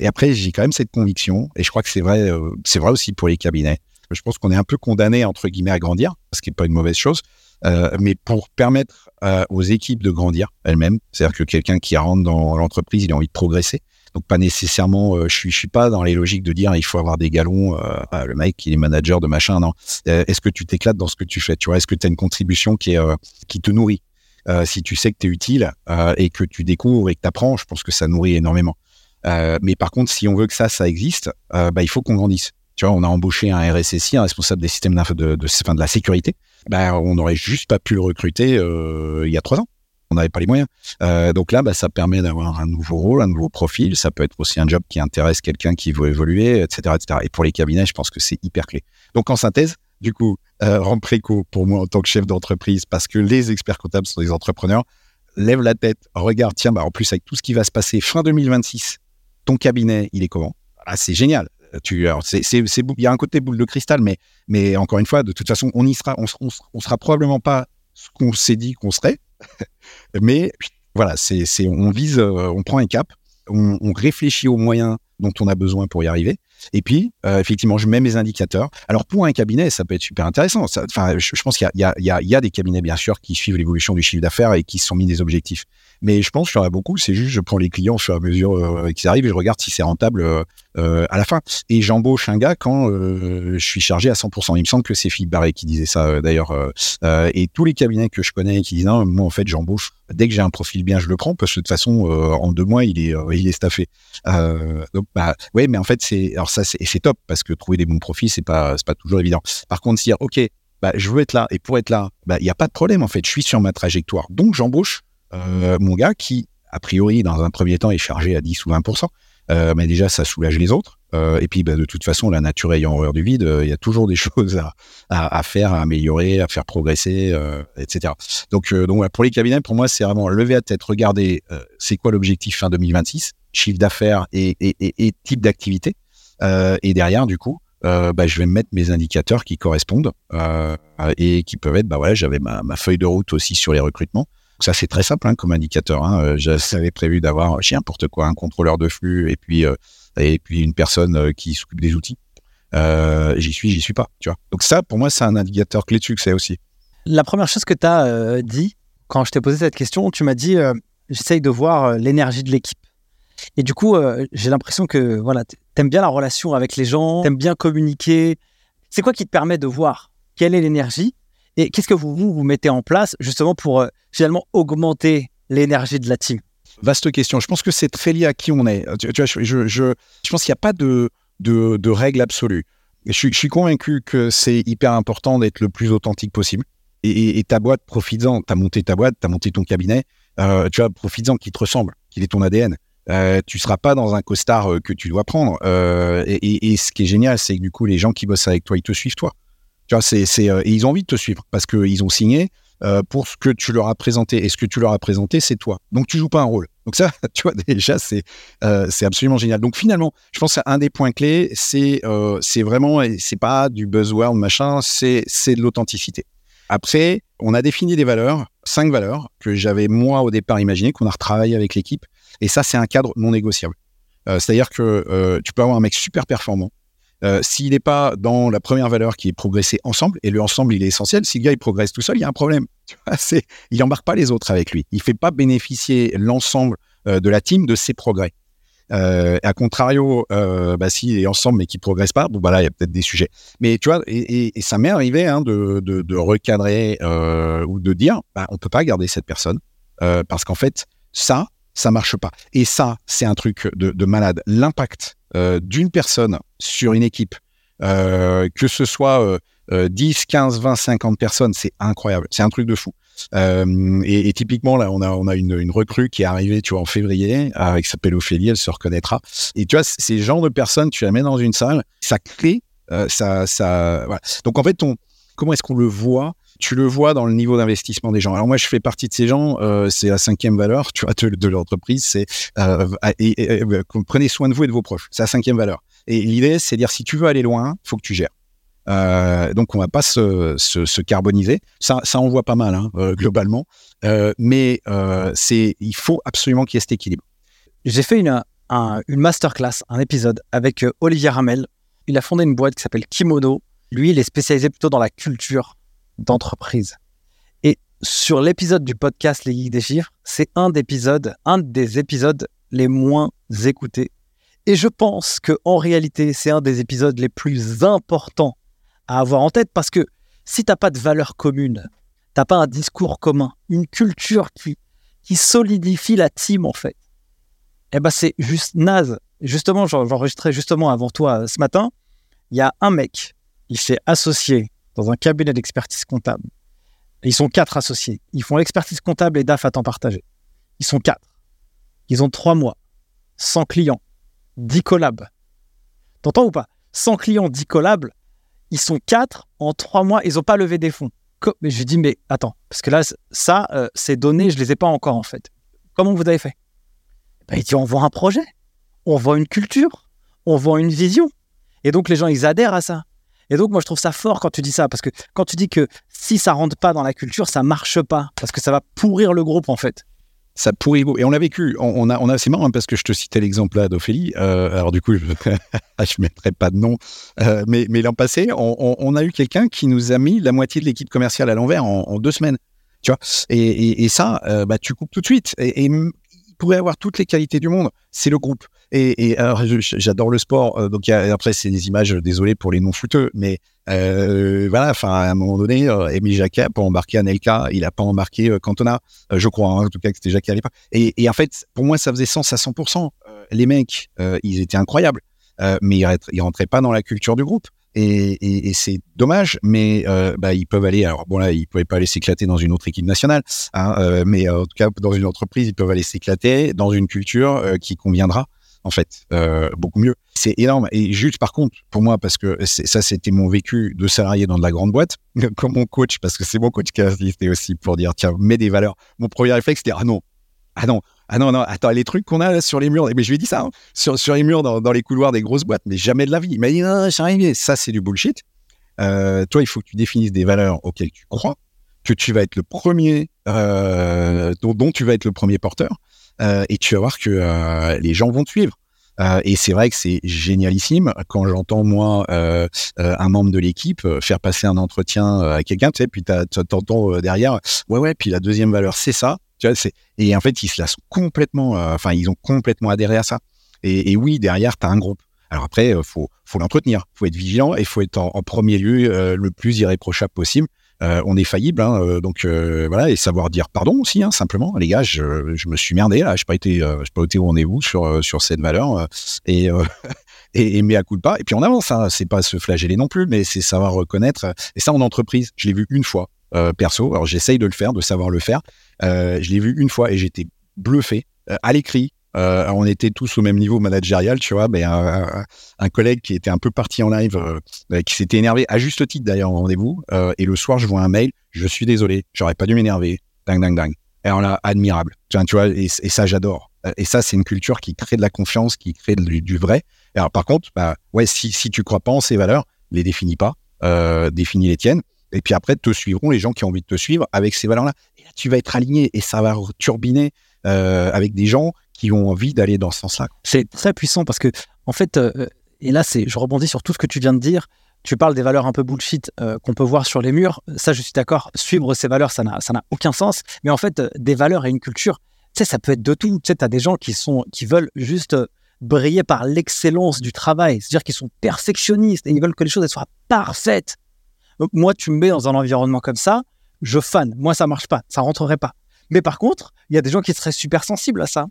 et après, j'ai quand même cette conviction, et je crois que c'est vrai, c'est vrai aussi pour les cabinets. Je pense qu'on est un peu condamné, entre guillemets, à grandir, ce qui n'est pas une mauvaise chose. mais pour permettre aux équipes de grandir elles-mêmes, c'est-à-dire que quelqu'un qui rentre dans l'entreprise, il a envie de progresser. Donc pas nécessairement, euh, je suis je suis pas dans les logiques de dire il faut avoir des galons. Euh, le mec il est manager de machin. Non. Euh, est-ce que tu t'éclates dans ce que tu fais Tu vois? Est-ce que tu as une contribution qui est qui te nourrit? Si tu sais que tu es utile et que tu découvres et que tu apprends, je pense que ça nourrit énormément. mais par contre, si on veut que ça, ça existe, bah, il faut qu'on grandisse. Tu vois, on a embauché un RSSI, un responsable des systèmes de, de, de, de la sécurité. Bah, on n'aurait juste pas pu le recruter il y a trois ans on n'avait pas les moyens. Euh, donc là, bah, ça permet d'avoir un nouveau rôle, un nouveau profil. Ça peut être aussi un job qui intéresse quelqu'un qui veut évoluer, etc., etc. Et pour les cabinets, je pense que c'est hyper clé. Donc en synthèse, du coup, euh, Rampréco, pour moi en tant que chef d'entreprise, parce que les experts comptables sont des entrepreneurs, lève la tête, regarde, tiens, bah, en plus avec tout ce qui va se passer fin 2026, ton cabinet, il est comment? Ah, C'est génial. C'est, il y a un côté boule de cristal, mais, encore une fois, de toute façon, on y on sera probablement pas ce qu'on s'est dit qu'on serait, Mais voilà, c'est, on vise, euh, on prend un cap, on, on, réfléchit aux moyens dont on a besoin pour y arriver. Et puis, euh, effectivement, je mets mes indicateurs. Alors, pour un cabinet, ça peut être super intéressant. Enfin, je, pense qu'il y a, des cabinets, bien sûr, qui suivent l'évolution du chiffre d'affaires et qui se sont mis des objectifs. Mais je pense qu'il y en a beaucoup. C'est juste, je prends les clients au fur et à mesure euh, qu'ils arrivent et je regarde si c'est rentable euh, euh à la fin. Et j'embauche un gars quand je suis chargé à 100%. Il me semble que c'est Philippe Barré qui disait ça, d'ailleurs. et tous les cabinets que je connais qui disent, non, moi, en fait, j'embauche. Dès que j'ai un profil bien, je le prends parce que de toute façon, en deux mois, il est, il est staffé. donc, bah, ouais, mais en fait, c'est, alors ça, c'est, top parce que trouver des bons profils, c'est pas, pas toujours évident. Par contre, dire, OK, bah, je veux être là et pour être là, bah, il n'y a pas de problème en fait. Je suis sur ma trajectoire. Donc, j'embauche euh, mon gars qui, a priori, dans un premier temps, est chargé à 10 ou 20 euh, mais déjà, ça soulage les autres. Euh, et puis, bah, de toute façon, la nature ayant horreur du vide, il y a toujours des choses à, faire, à améliorer, à faire progresser, etc. Donc, donc pour les cabinets, pour moi, c'est vraiment lever la tête, regarder c'est quoi l'objectif fin 2026, chiffre d'affaires et, type d'activité. et derrière, du coup, bah, je vais mettre mes indicateurs qui correspondent et qui peuvent être, bah ouais, j'avais ma, feuille de route aussi sur les recrutements. Ça, c'est très simple hein, comme indicateur. Hein. J'avais prévu d'avoir, je n'importe quoi, un contrôleur de flux et puis, euh, et puis une personne euh, qui s'occupe des outils. Euh, j'y suis, j'y suis pas. Tu vois. Donc ça, pour moi, c'est un indicateur clé de succès aussi. La première chose que tu as euh, dit, quand je t'ai posé cette question, tu m'as dit, euh, j'essaye de voir l'énergie de l'équipe. Et du coup, j'ai l'impression que voilà, t'aimes bien la relation avec les gens, t'aimes bien communiquer. C'est quoi qui te permet de voir quelle est l'énergie et qu'est-ce que vous, vous, mettez en place justement pour euh, finalement augmenter l'énergie de la team? Vaste question. Je pense que c'est très lié à qui on est. Tu, tu vois, je, je, je, pense qu'il n'y a pas de, de, de règle absolue. Je, suis convaincu que c'est hyper important d'être le plus authentique possible. Et, ta boîte, profites-en. Tu as monté ta boîte, tu as monté ton cabinet. Euh, tu vois, profites-en qu'il te ressemble, qu'il est ton ADN. Euh, tu seras pas dans un costard euh, que tu dois prendre. Euh, et, et, ce qui est génial, c'est que du coup, les gens qui bossent avec toi, ils te suivent toi. Tu vois, c'est, c'est, et ils ont envie de te suivre parce qu'ils ont signé pour ce que tu leur as présenté. Et ce que tu leur as présenté, c'est toi. Donc, tu joues pas un rôle. Donc ça, tu vois, déjà, c'est, c'est absolument génial. Donc finalement, je pense un des points clés, c'est, c'est vraiment, c'est pas du buzzword, machin, c'est, c'est de l'authenticité. Après, on a défini des valeurs, cinq valeurs que j'avais moi au départ imaginé, qu'on a retravaillé avec l'équipe. Et ça, c'est un cadre non négociable. Euh, c'est-à-dire que euh, tu peux avoir un mec super performant. Euh, s'il n'est pas dans la première valeur qui est progresser ensemble, et le ensemble, il est essentiel, si le gars, il progresse tout seul, il y a un problème. Tu il n'embarque pas les autres avec lui. Il ne fait pas bénéficier l'ensemble de la team de ses progrès. Euh, à contrario, euh, bah, s'il est ensemble mais qu'il progresse pas, bon bah il y a peut-être des sujets. Mais tu vois, et, ça m'est arrivé hein, de, recadrer euh, ou de dire, bah, on peut pas garder cette personne parce qu'en fait ça, ça marche pas. Et ça, c'est un truc de, de malade. L'impact d'une personne sur une équipe, que ce soit 10, 15, 20, 50 personnes, c'est incroyable. C'est un truc de fou. Euh, et, typiquement, là, on a, on a une, une, recrue qui est arrivée, tu vois, en février, avec s'appelle Ophélie, elle se reconnaîtra. Et tu vois, ces genres de personnes, tu la mets dans une salle, ça crée, euh, ça, ça. Donc en fait, ton, comment est-ce qu'on le voit tu le vois dans le niveau d'investissement des gens. Alors moi, je fais partie de ces gens. Euh, c'est la cinquième valeur, de, l'entreprise. C'est euh, et, prenez soin de vous et de vos proches. C'est la cinquième valeur. Et l'idée, c'est de dire si tu veux aller loin, faut que tu gères. Euh, donc on va pas se, se, se, carboniser. Ça, ça en voit pas mal hein, euh, globalement, euh, mais euh, c'est il faut absolument qu'il y ait cet équilibre. J'ai fait une, un, une masterclass, un épisode avec euh, Olivier Ramel. Il a fondé une boîte qui s'appelle Kimono. Lui, il est spécialisé plutôt dans la culture d'entreprise. Et sur l'épisode du podcast Les Geeks des Chiffres, c'est un un des épisodes les moins écoutés. Et je pense que en réalité, c'est un des épisodes les plus importants à avoir en tête parce que si t'as pas de valeurs communes, t'as pas un discours commun, une culture qui, qui solidifie la team en fait, eh ben c'est juste naze. Justement, j'enregistrais justement avant toi euh, ce matin, il y a un mec, il s'est associé dans un cabinet d'expertise comptable. Ils sont quatre associés. Ils font l'expertise comptable et DAF à temps partagé. Ils sont quatre. Ils ont trois mois, 100 clients, 10 collabs. T'entends ou pas? 100 clients, 10 collabs, ils sont quatre en trois mois, ils n'ont pas levé des fonds. Mais je dis, mais attends, parce que là, ça, euh, ces données, je les ai pas encore en fait. Comment vous avez fait? Ben, Il dit, on vend un projet, on vend une culture, on vend une vision. Et donc les gens, ils adhèrent à ça. Et donc moi, je trouve ça fort quand tu dis ça, parce que quand tu dis que si ça rentre pas dans la culture, ça marche pas, parce que ça va pourrir le groupe en fait ça pourrit Et on l'a vécu. On, a, on a, c'est marrant hein, parce que je te citais l'exemple là d'Ophélie. Euh, alors du coup, je ne mettrai pas de nom. Euh, mais mais l'an passé, on, a eu quelqu'un qui nous a mis la moitié de l'équipe commerciale à l'envers en, deux semaines. Tu vois? Et ça, euh, bah, tu coupes tout de suite. Et, et il pourrait avoir toutes les qualités du monde. C'est le groupe. Et, alors, j'adore le sport. Euh, donc après, c'est des images. Désolé pour les non fouteux, mais euh, voilà, enfin, à un moment donné, euh, Émile Jacquet a pas embarqué Anelka, il a pas embarqué euh, Cantona, euh, je crois, hein, en tout cas que c'était Jacquet à l'époque. Et, et, en fait, pour moi, ça faisait sens à 100%. les mecs, ils étaient incroyables, mais ils, ils rentraient pas dans la culture du groupe. Et, c'est dommage, mais euh, bah, ils peuvent aller. Alors bon là, ils pouvaient pas aller s'éclater dans une autre équipe nationale, hein, euh, mais en tout cas dans une entreprise, ils peuvent aller s'éclater dans une culture qui conviendra en fait, euh, beaucoup mieux. C'est énorme. Et juste par contre, pour moi, parce que ça, c'était mon vécu de salarié dans de la grande boîte, comme mon coach, parce que c'est mon coach qui a assisté aussi pour dire, tiens, mets des valeurs. Mon premier réflexe, c'était, ah non, ah non, ah non, non, attends, les trucs qu'on a là sur les murs, mais je lui ai dit ça, hein, sur, sur les murs dans, dans, les couloirs des grosses boîtes, mais jamais de la vie. Il m'a dit, non, c'est arrivé, ça, c'est du bullshit. Euh, toi, il faut que tu définisses des valeurs auxquelles tu crois, que tu vas être le premier, euh, dont, tu vas être le premier porteur, et tu vas voir que euh, les gens vont te suivre. Euh, et c'est vrai que c'est génialissime quand j'entends moi euh, euh, un membre de l'équipe faire passer un entretien à quelqu'un, tu sais, puis t'entends derrière, ouais ouais, puis la deuxième valeur c'est ça, tu vois, et en fait ils se laissent complètement, enfin ils ont complètement adhéré à ça. Et, oui derrière t'as un groupe. Alors après faut faut l'entretenir, faut être vigilant et faut être en premier lieu le plus irréprochable possible. Euh, on est faillible, hein, euh, donc euh, voilà, et savoir dire pardon aussi, hein, simplement. Les gars, je, me suis merdé là, je pas été, j'ai pas été au rendez-vous sur sur cette valeur et et, et mais à coup de pas. Et puis on avance, hein, c'est pas se flageller non plus, mais c'est savoir reconnaître. Et ça en entreprise, je l'ai vu une fois. perso. Alors j'essaye de le faire, de savoir le faire. je l'ai vu une fois et j'étais bluffé à l'écrit. On était tous au même niveau managérial, tu vois. Un, collègue qui était un peu parti en live, qui s'était énervé à juste titre d'ailleurs en rendez-vous. et le soir, je vois un mail. Je suis désolé, j'aurais pas dû m'énerver. Ding, ding, ding. Et on l'a admirable. Tu vois, et, et ça, j'adore. Et ça, c'est une culture qui crée de la confiance, qui crée du, vrai. Alors, par contre, bah, ouais, si, tu crois pas en ces valeurs, les définis pas, euh, définis les tiennes. Et puis après, te suivront les gens qui ont envie de te suivre avec ces valeurs-là. Et là, tu vas être aligné et ça va turbiner euh, avec des gens qui ont envie d'aller dans ce sens-là. C'est très puissant parce que, en fait, euh, et là, je rebondis sur tout ce que tu viens de dire. Tu parles des valeurs un peu bullshit euh, qu'on peut voir sur les murs. Ça, je suis d'accord. Suivre ces valeurs, ça n'a, aucun sens. Mais en fait, des valeurs et une culture, tu sais, ça peut être de tout. Tu sais, as des gens qui veulent juste briller par l'excellence du travail. C'est-à-dire qu'ils sont perfectionnistes et ils veulent que les choses soient parfaites. moi, tu me mets dans un environnement comme ça, je fan. Moi, ça marche pas, ça rentrerait pas. Mais par contre, il y a des gens qui seraient super sensibles à ça.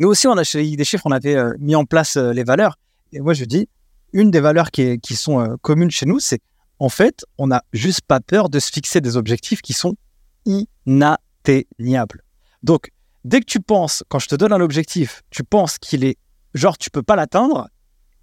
Nous aussi, on a chez des chiffres, on avait euh, mis en place euh, les valeurs. Et moi, je dis, une des valeurs qui, qui sont euh, communes chez nous, c'est en fait, on n'a juste pas peur de se fixer des objectifs qui sont inatteignables. Donc, dès que tu penses, quand je te donne un objectif, tu penses qu'il est genre tu peux pas l'atteindre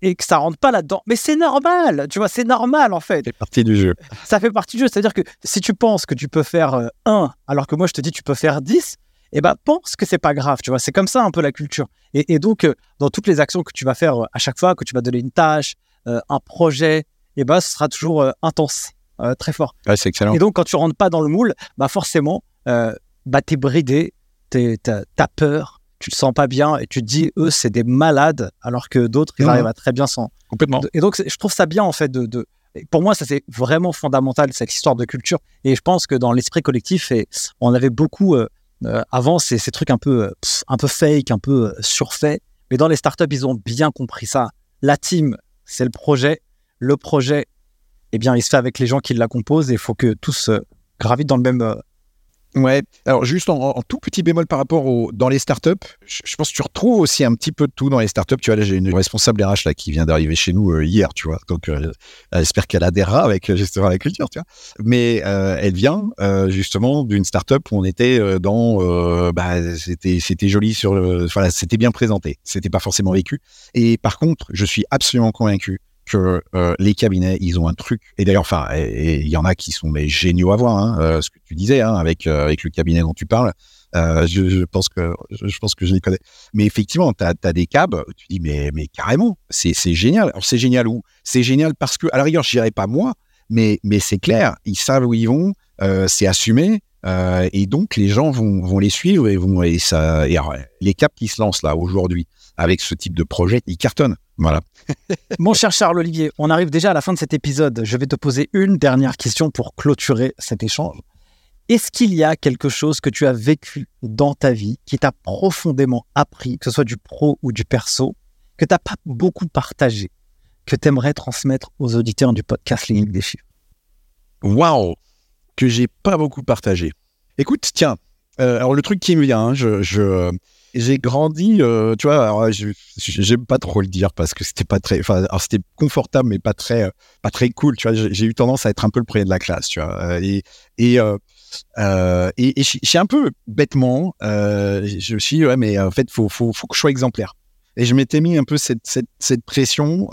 et que ça rentre pas là-dedans. Mais c'est normal, tu vois, c'est normal en fait. Ça fait partie du jeu. Ça fait partie du jeu, c'est-à-dire que si tu penses que tu peux faire 1 euh, alors que moi je te dis tu peux faire 10, eh ben pense que c'est pas grave, tu vois, c'est comme ça un peu la culture. Et, donc euh, dans toutes les actions que tu vas faire euh, à chaque fois que tu vas donner une tâche, un projet, eh ben ce sera toujours intense, très fort. Ouais, c'est excellent. Et donc quand tu rentres pas dans le moule, bah forcément bah t'es bridé, t'as peur, tu te sens pas bien et tu te dis eux c'est des malades alors que d'autres ils arrivent à très bien s'en complètement et donc je trouve ça bien en fait de, de... pour moi ça c'est vraiment fondamental cette histoire de culture et je pense que dans l'esprit collectif et on avait beaucoup euh, euh, avant ces, ces, trucs un peu euh, un peu fake un peu surfaits. Mais dans les startups ils ont bien compris ça. La team c'est le projet. Le projet eh bien il se fait avec les gens qui la composent et il faut que tous gravitent dans le même Ouais. Alors juste en, tout petit bémol par rapport au dans les startups, je, pense que tu retrouves aussi un petit peu de tout dans les startups. Tu vois là, j'ai une responsable RH là qui vient d'arriver chez nous euh, hier, tu vois. Donc euh, j'espère qu'elle adhérera avec euh, justement la culture, tu vois. Mais elle vient justement d'une startup où on était dans, bah c'était c'était joli sur, voilà, c'était bien présenté. C'était pas forcément vécu. Et par contre, je suis absolument convaincu que euh, les cabinets, ils ont un truc. Et d'ailleurs, enfin, il y en a qui sont mais géniaux à voir. Hein, euh, ce que tu disais hein, avec euh, avec le cabinet dont tu parles, je, je, pense que je, pense que je les connais. Mais effectivement, tu as, des cabs. Tu dis mais mais carrément, c'est génial. Alors c'est génial où? C'est génial parce que à la rigueur, je dirais pas moi, mais mais c'est clair, ils savent où ils vont, c'est assumé. et donc les gens vont, vont les suivre et vont et ça les caps qui se lancent là aujourd'hui avec ce type de projet, ils cartonnent. Voilà. Mon cher Charles Olivier, on arrive déjà à la fin de cet épisode. Je vais te poser une dernière question pour clôturer cet échange. Est-ce qu'il y a quelque chose que tu as vécu dans ta vie qui t'a profondément appris, que ce soit du pro ou du perso, que tu n'as pas beaucoup partagé, que tu aimerais transmettre aux auditeurs du podcast Les des chiffres? Waouh Que j'ai pas beaucoup partagé. Écoute, tiens, euh, alors le truc qui me vient, hein, je, j'ai grandi, euh, tu vois, alors j'aime pas trop le dire parce que c'était pas très, enfin, c'était confortable mais pas très, euh, pas très cool, tu vois. J'ai eu tendance à être un peu le premier de la classe, tu vois. Euh, et et et, et j'ai un peu bêtement, je me suis dit, ouais, mais en fait, faut faut faut que je sois exemplaire. Et je m'étais mis un peu cette, cette pression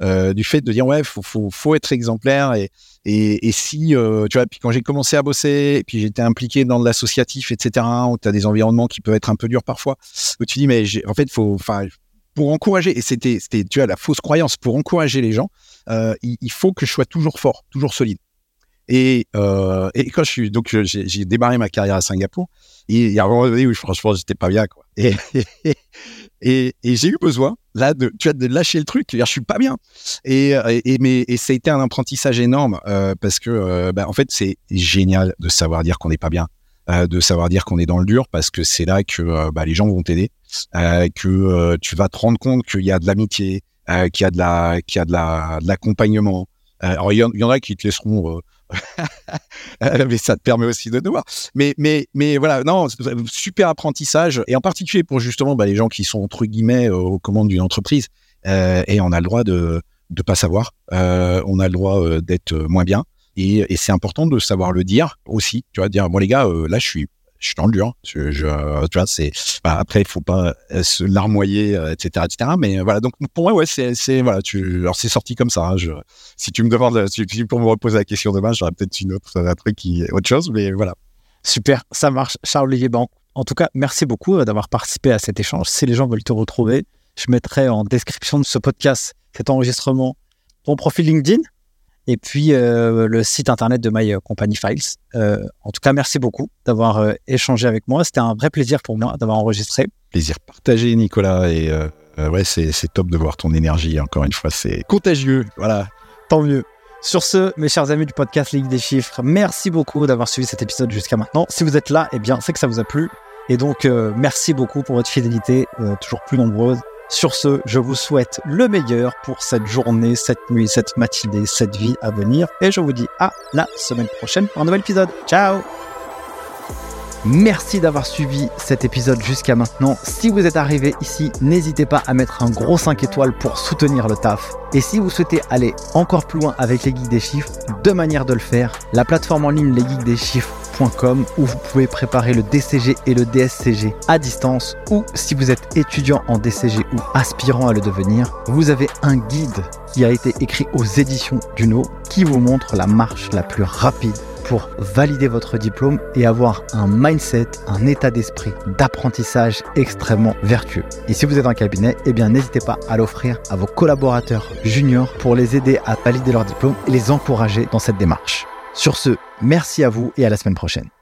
du fait de dire ouais, faut faut être exemplaire et et, si, euh, tu vois, puis quand j'ai commencé à bosser, et puis j'étais impliqué dans l'associatif, etc., où tu as des environnements qui peuvent être un peu durs parfois, où tu dis, mais en fait, faut, enfin, pour encourager, et c'était, c'était, tu vois, la fausse croyance, pour encourager les gens, euh, il, faut que je sois toujours fort, toujours solide. Et, euh, et quand je suis, donc j'ai démarré ma carrière à Singapour, et il y a un moment donné où franchement, j'étais pas bien, quoi. Et, et j'ai eu besoin là de tu as de lâcher le truc je suis pas bien. Et mais ça a été un apprentissage énorme euh, parce que euh, bah, en fait c'est génial de savoir dire qu'on n'est pas bien euh, de savoir dire qu'on est dans le dur parce que c'est là que bah, les gens vont t'aider que tu vas te rendre compte qu'il y a de l'amitié qu'il y a de l'accompagnement. Alors il y, en a qui te laisseront mais ça te permet aussi de devoir. Mais, mais, mais voilà, non, super apprentissage, et en particulier pour justement bah, les gens qui sont entre guillemets aux commandes d'une entreprise, euh, et on a le droit de ne pas savoir, euh, on a le droit euh, d'être moins bien. Et, et c'est important de savoir le dire aussi. Tu vois, dire bon les gars, euh, là je suis je suis dans le dur. Tu vois, c'est bah, après il faut pas euh, se larmoyer, euh, etc., etc. Mais euh, voilà, donc pour moi, ouais, c'est, voilà, alors c'est sorti comme ça. hein, si tu me demandes, si, si pour me reposer la question demain, j'aurais peut-être une autre, un truc qui autre chose, mais voilà. Super, ça marche. Charles-Olivier Banque. En tout cas, merci beaucoup d'avoir participé à cet échange. Si les gens veulent te retrouver, je mettrai en description de ce podcast, cet enregistrement, ton profil LinkedIn? Et puis euh, le site internet de My Company Files. Euh, en tout cas, merci beaucoup d'avoir euh, échangé avec moi. C'était un vrai plaisir pour moi d'avoir enregistré. Plaisir partagé, Nicolas, et euh, euh, ouais, c'est, top de voir ton énergie. Encore une fois, c'est contagieux. Voilà. Tant mieux. Sur ce, mes chers amis du podcast Ligue des Chiffres, merci beaucoup d'avoir suivi cet épisode jusqu'à maintenant. Si vous êtes là, eh bien, c'est que ça vous a plu. Et donc, euh, merci beaucoup pour votre fidélité, euh, toujours plus nombreuse. Sur ce, je vous souhaite le meilleur pour cette journée, cette nuit, cette matinée, cette vie à venir. Et je vous dis à la semaine prochaine pour un nouvel épisode. Ciao Merci d'avoir suivi cet épisode jusqu'à maintenant. Si vous êtes arrivé ici, n'hésitez pas à mettre un gros 5 étoiles pour soutenir le taf. Et si vous souhaitez aller encore plus loin avec les geeks des chiffres, deux manières de le faire. La plateforme en ligne lesgeeksdeschiffres.com où vous pouvez préparer le DCG et le DSCG à distance ou si vous êtes étudiant en DCG ou aspirant à le devenir, vous avez un guide qui a été écrit aux éditions Duno qui vous montre la marche la plus rapide pour valider votre diplôme et avoir un mindset, un état d'esprit d'apprentissage extrêmement vertueux. Et si vous êtes en cabinet, eh bien n'hésitez pas à l'offrir à vos collaborateurs juniors pour les aider à valider leur diplôme et les encourager dans cette démarche. Sur ce, merci à vous et à la semaine prochaine.